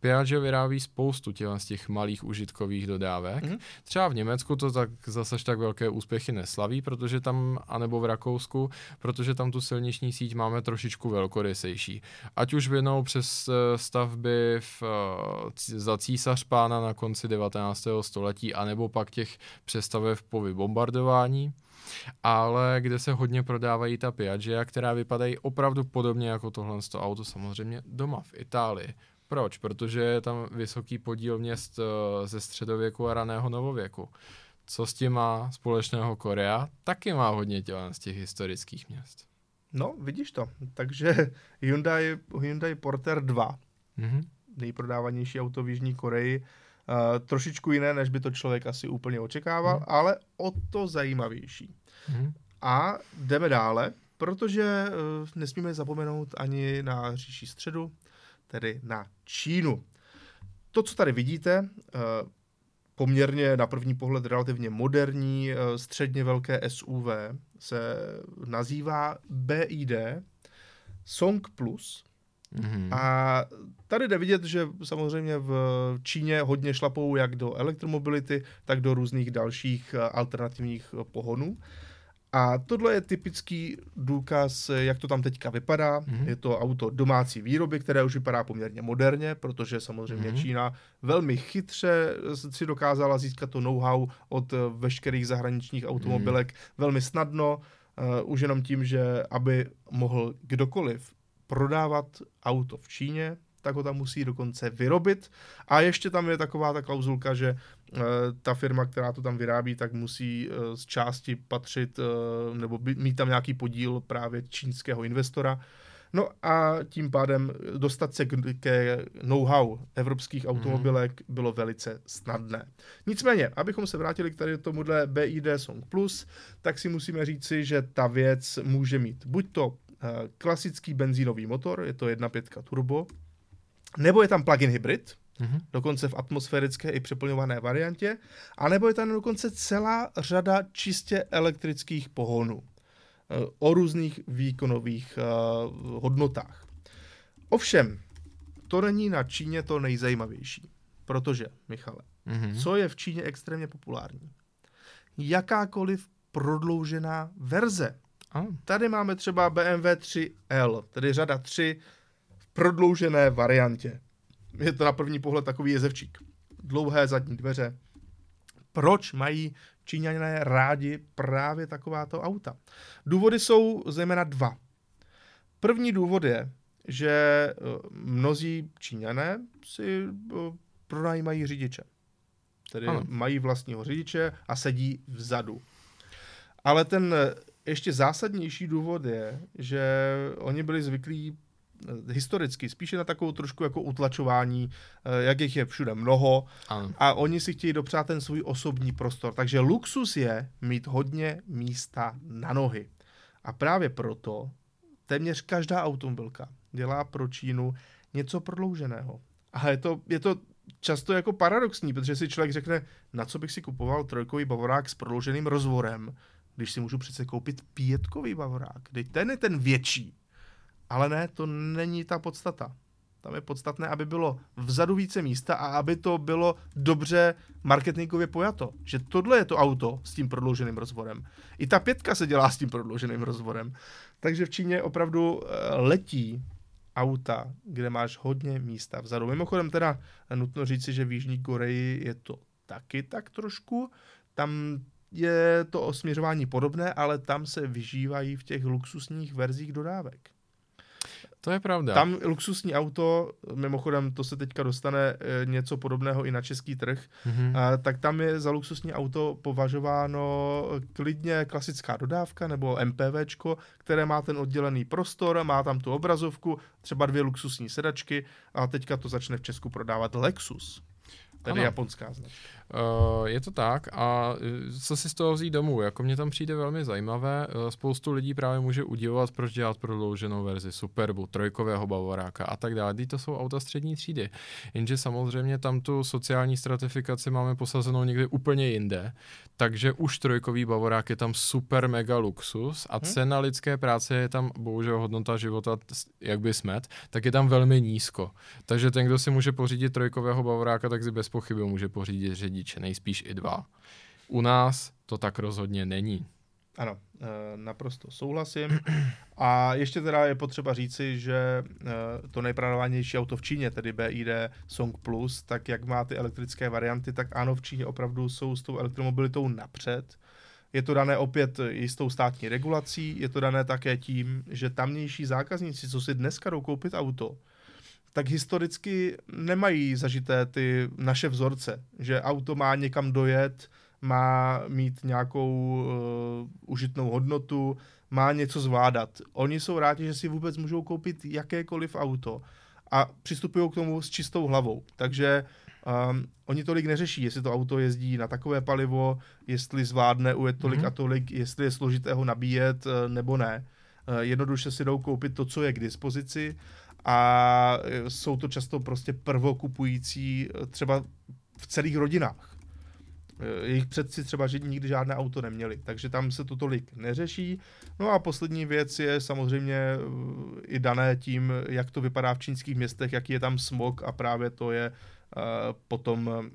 Piaggio vyrábí spoustu těch, z těch malých užitkových dodávek. Mm-hmm. Třeba v Německu to tak zase tak velké úspěchy neslaví, protože tam, anebo v Rakousku, protože tam tu silniční síť máme trošičku velkorysejší. Ať už vinou přes eh, stavby v, eh, za císař pána na konci 19. století, anebo pak těch přestavev po vybombardování ale kde se hodně prodávají ta Piaggio, která vypadají opravdu podobně jako tohle auto samozřejmě doma v Itálii. Proč? Protože je tam vysoký podíl měst eh, ze středověku a raného novověku. Co s tím má společného Korea? Taky má hodně tělen z těch historických měst. No, vidíš to. Takže Hyundai, Hyundai Porter 2, mm-hmm. nejprodávanější auto v Jižní Koreji, uh, trošičku jiné, než by to člověk asi úplně očekával, mm. ale o to zajímavější. Mm. A jdeme dále, protože uh, nesmíme zapomenout ani na říši středu, tedy na Čínu. To, co tady vidíte, eh, poměrně na první pohled relativně moderní, eh, středně velké SUV, se nazývá BID Song Plus, Mm-hmm. A tady jde vidět, že samozřejmě v Číně hodně šlapou jak do elektromobility, tak do různých dalších eh, alternativních pohonů. A tohle je typický důkaz, jak to tam teďka vypadá. Mm-hmm. Je to auto domácí výroby, které už vypadá poměrně moderně, protože samozřejmě mm-hmm. Čína velmi chytře si dokázala získat to know-how od veškerých zahraničních automobilek mm-hmm. velmi snadno, uh, už jenom tím, že aby mohl kdokoliv prodávat auto v Číně, tak ho tam musí dokonce vyrobit. A ještě tam je taková ta klauzulka, že ta firma, která to tam vyrábí, tak musí uh, z části patřit uh, nebo mít tam nějaký podíl právě čínského investora. No a tím pádem dostat se ke know-how evropských mhm. automobilek hmm. bylo velice snadné. Nicméně, abychom se vrátili k tady tomuhle BID Song Plus, tak si musíme říci, že ta věc může mít buď to klasický benzínový motor, je to 1.5 turbo, nebo je tam plug-in hybrid, mm-hmm. dokonce v atmosférické i přeplňované variantě, a nebo je tam dokonce celá řada čistě elektrických pohonů eh, o různých výkonových uh, hodnotách. Ovšem, to není na Číně to nejzajímavější, protože, Michale, mm-hmm. co je v Číně extrémně populární? Jakákoliv prodloužená verze. Oh. Tady máme třeba BMW 3L, tedy řada 3 prodloužené variantě. Je to na první pohled takový jezevčík. Dlouhé zadní dveře. Proč mají Číňané rádi právě takováto auta? Důvody jsou zejména dva. První důvod je, že eh, mnozí Číňané si eh, pronajímají řidiče. Tedy ano. mají vlastního řidiče a sedí vzadu. Ale ten eh, ještě zásadnější důvod je, že oni byli zvyklí historicky, spíše na takovou trošku jako utlačování, eh, jak jich je všude mnoho ano. a oni si chtějí dopřát ten svůj osobní prostor. Takže luxus je mít hodně místa na nohy. A právě proto téměř každá automobilka dělá pro Čínu něco prodlouženého. A je to, je to často jako paradoxní, protože si člověk řekne, na co bych si kupoval trojkový bavorák s prodlouženým rozvorem, když si můžu přece koupit pětkový bavorák. Teď ten je ten větší. Ale ne, to není ta podstata. Tam je podstatné, aby bylo vzadu více místa a aby to bylo dobře marketingově pojato. Že tohle je to auto s tím prodlouženým rozvorem. I ta pětka se dělá s tím prodlouženým rozvorem. Takže v Číně opravdu eh, letí auta, kde máš hodně místa vzadu. Mimochodem teda nutno říci, že v Jižní Koreji je to taky tak trošku. Tam je to osměřování podobné, ale tam se vyžívají v těch luxusních verzích dodávek. To je pravda. Tam luxusní auto, mimochodem to se teďka dostane e, něco podobného i na český trh, mm-hmm. a, tak tam je za luxusní auto považováno klidně klasická dodávka nebo MPVčko, které má ten oddělený prostor, má tam tu obrazovku, třeba dvě luxusní sedačky a teďka to začne v Česku prodávat Lexus. Tedy ano. japonská značka. Uh, je to tak a eh, co si z toho vzít domů? Jako mě tam přijde velmi zajímavé. Uh, spoustu lidí právě může udivovat, proč dělat prodlouženou verzi Superbu, trojkového Bavoráka a tak dále. to jsou auta střední třídy. Jenže samozřejmě tam tu sociální stratifikaci máme posazenou někde úplně jinde, takže už trojkový Bavorák je tam super mega luxus a hmm. cena lidské práce je tam, bohužel hodnota života, jak by smet, tak je tam velmi nízko. Takže ten, kdo si může pořídit trojkového Bavoráka, tak si bez pochyby může pořídit řidiče, nejspíš i dva. U nás to tak rozhodně není. Ano, eh, naprosto souhlasím. A ještě teda je potřeba říci, že eh, to nejpravděpodobnější auto v Číně, tedy BID Song Plus, tak jak má ty elektrické varianty, tak ano, v Číně opravdu jsou s tou elektromobilitou napřed. Je to dané opět jistou státní regulací, je to dané také tím, že tamnější zákazníci, co si dneska jdou koupit auto, tak historicky nemají zažité ty naše vzorce, že auto má někam dojet, má mít nějakou uh, užitnou hodnotu, má něco zvládat. Oni jsou rádi, že si vůbec můžou koupit jakékoliv auto a přistupují k tomu s čistou hlavou. Takže um, oni tolik neřeší, jestli to auto jezdí na takové palivo, jestli zvládne ujet tolik mm-hmm. a tolik, jestli je složité ho nabíjet uh, nebo ne. Uh, jednoduše si jdou koupit to, co je k dispozici a jsou to často prostě prvokupující třeba v celých rodinách. Jejich předci třeba že nikdy žádné auto neměli, takže tam se to tolik neřeší. No a poslední věc je samozřejmě eh, i dané tím, jak to vypadá v čínských městech, jaký je tam smog a právě to je potom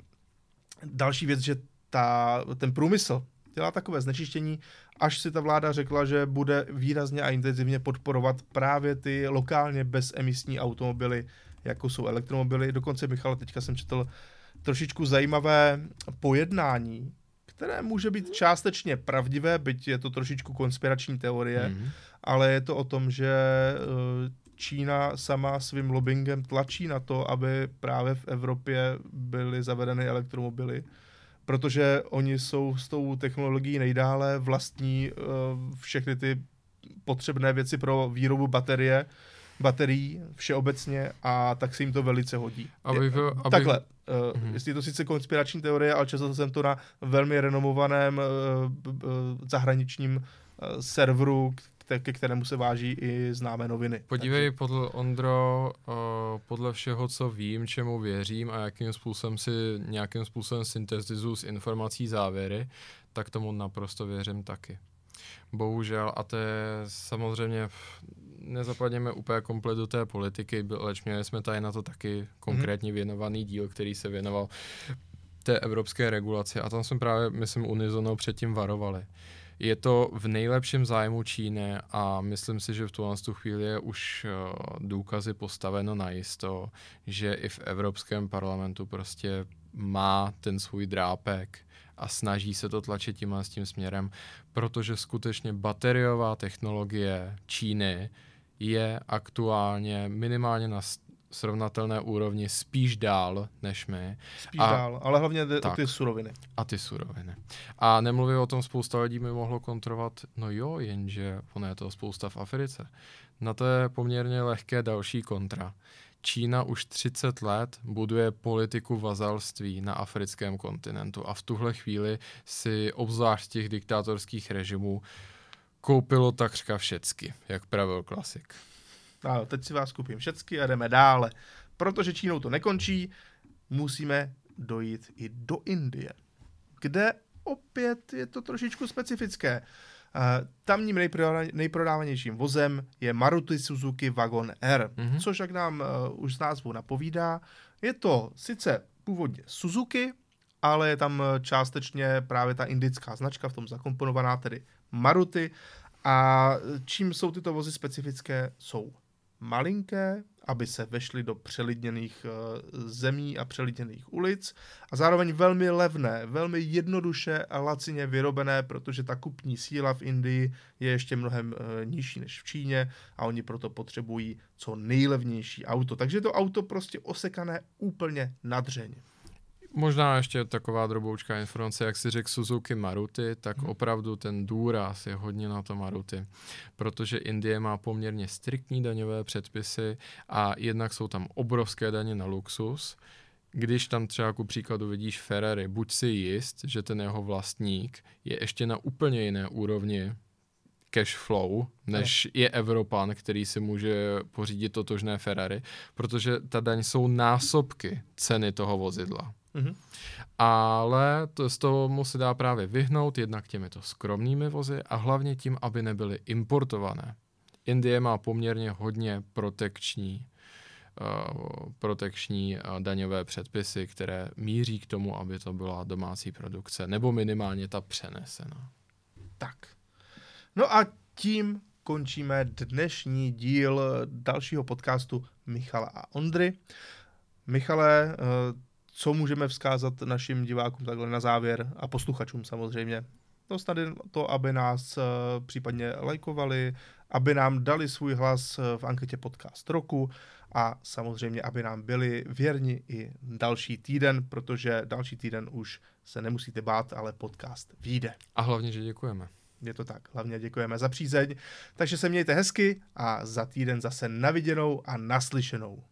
další věc, že ta, ten průmysl dělá takové znečištění, až si ta vláda řekla, že bude výrazně a intenzivně podporovat právě ty lokálně bezemisní automobily, jako jsou elektromobily. Dokonce, Michal, teďka jsem četl trošičku zajímavé pojednání, které může být částečně pravdivé, byť je to trošičku konspirační teorie, mm-hmm. ale je to o tom, že eh, Čína sama svým lobbyingem tlačí na to, aby právě v Evropě byly zavedeny elektromobily protože oni jsou s tou technologií nejdále, vlastní uh, všechny ty potřebné věci pro výrobu baterie, baterií všeobecně a tak se jim to velice hodí. Aby, to, aby... Takhle, uh, mm-hmm. jestli je to sice konspirační teorie, ale často jsem to na velmi renomovaném uh, uh, zahraničním uh, serveru, ke kterému se váží i známé noviny. Podívej, Takže... podle Ondro, uh, podle všeho, co vím, čemu věřím a jakým způsobem si nějakým způsobem syntetizuju z informací závěry, tak tomu naprosto věřím taky. Bohužel, a to je samozřejmě, nezapadněme úplně komplet do té politiky, leč měli jsme tady na to taky konkrétně mhm. věnovaný díl, který se věnoval té evropské regulaci a tam jsme právě, myslím, unizono předtím varovali. Je to v nejlepším zájmu Číny a myslím si, že v tuhle chvíli je už eh, důkazy postaveno na jisto, že i v Evropském parlamentu prostě má ten svůj drápek a snaží se to tlačit tímhle s tím směrem, protože skutečně bateriová technologie Číny je aktuálně minimálně na srovnatelné úrovni spíš dál než my. Spíš a, dál, ale hlavně jde tak, o ty suroviny. A ty suroviny. A nemluvím o tom, spousta lidí mi mohlo kontrovat, no jo, jenže ono je to spousta v Africe. Na to je poměrně lehké další kontra. Čína už 30 let buduje politiku vazalství na africkém kontinentu a v tuhle chvíli si obzvlášť těch diktátorských režimů koupilo takřka všecky, jak pravil klasik. Ano, teď si vás kupím všecky a jdeme dále. Protože Čínou to nekončí, musíme dojít i do Indie, kde opět je to trošičku specifické. Uh, tamním nejprodávanějším vozem je Maruti Suzuki Wagon R, mm-hmm. což jak nám uh, už z názvu napovídá, je to sice původně Suzuki, ale je tam částečně právě ta indická značka v tom zakomponovaná, tedy Maruti. A čím jsou tyto vozy specifické? Jsou malinké, aby se vešly do přelidněných eh, zemí a přelidněných ulic a zároveň velmi levné, velmi jednoduše a lacině vyrobené, protože ta kupní síla v Indii je ještě mnohem eh, nižší než v Číně a oni proto potřebují co nejlevnější auto. Takže to auto prostě osekané úplně nadřeň. Možná ještě taková droboučká informace, jak si řekl Suzuki Maruti, tak hmm. opravdu ten důraz je hodně na to Maruti, protože Indie má poměrně striktní daňové předpisy a jednak jsou tam obrovské daně na luxus, když tam třeba ku příkladu vidíš Ferrari, buď si jist, že ten jeho vlastník je ještě na úplně jiné úrovni cash flow, než je Evropan, který si může pořídit totožné Ferrari, protože ta daň jsou násobky ceny toho vozidla. Mm-hmm. Ale to, z toho se dá právě vyhnout jednak těmito skromnými vozy a hlavně tím, aby nebyly importované. Indie má poměrně hodně protekční uh, protekční uh, daňové předpisy, které míří k tomu, aby to byla domácí produkce, nebo minimálně ta přenesená. Tak. No a tím končíme dnešní díl dalšího podcastu Michala a Ondry. Michale, uh, co můžeme vzkázat našim divákům takhle na závěr a posluchačům samozřejmě. To snad to, aby nás uh, případně lajkovali, aby nám dali svůj hlas eh, v anketě Podcast roku a samozřejmě, aby nám byli věrni i další týden, protože další týden už se nemusíte bát, ale podcast vyjde. A hlavně, že děkujeme. Je to tak, hlavně děkujeme za přízeň. Takže se mějte hezky a za týden zase naviděnou a naslyšenou.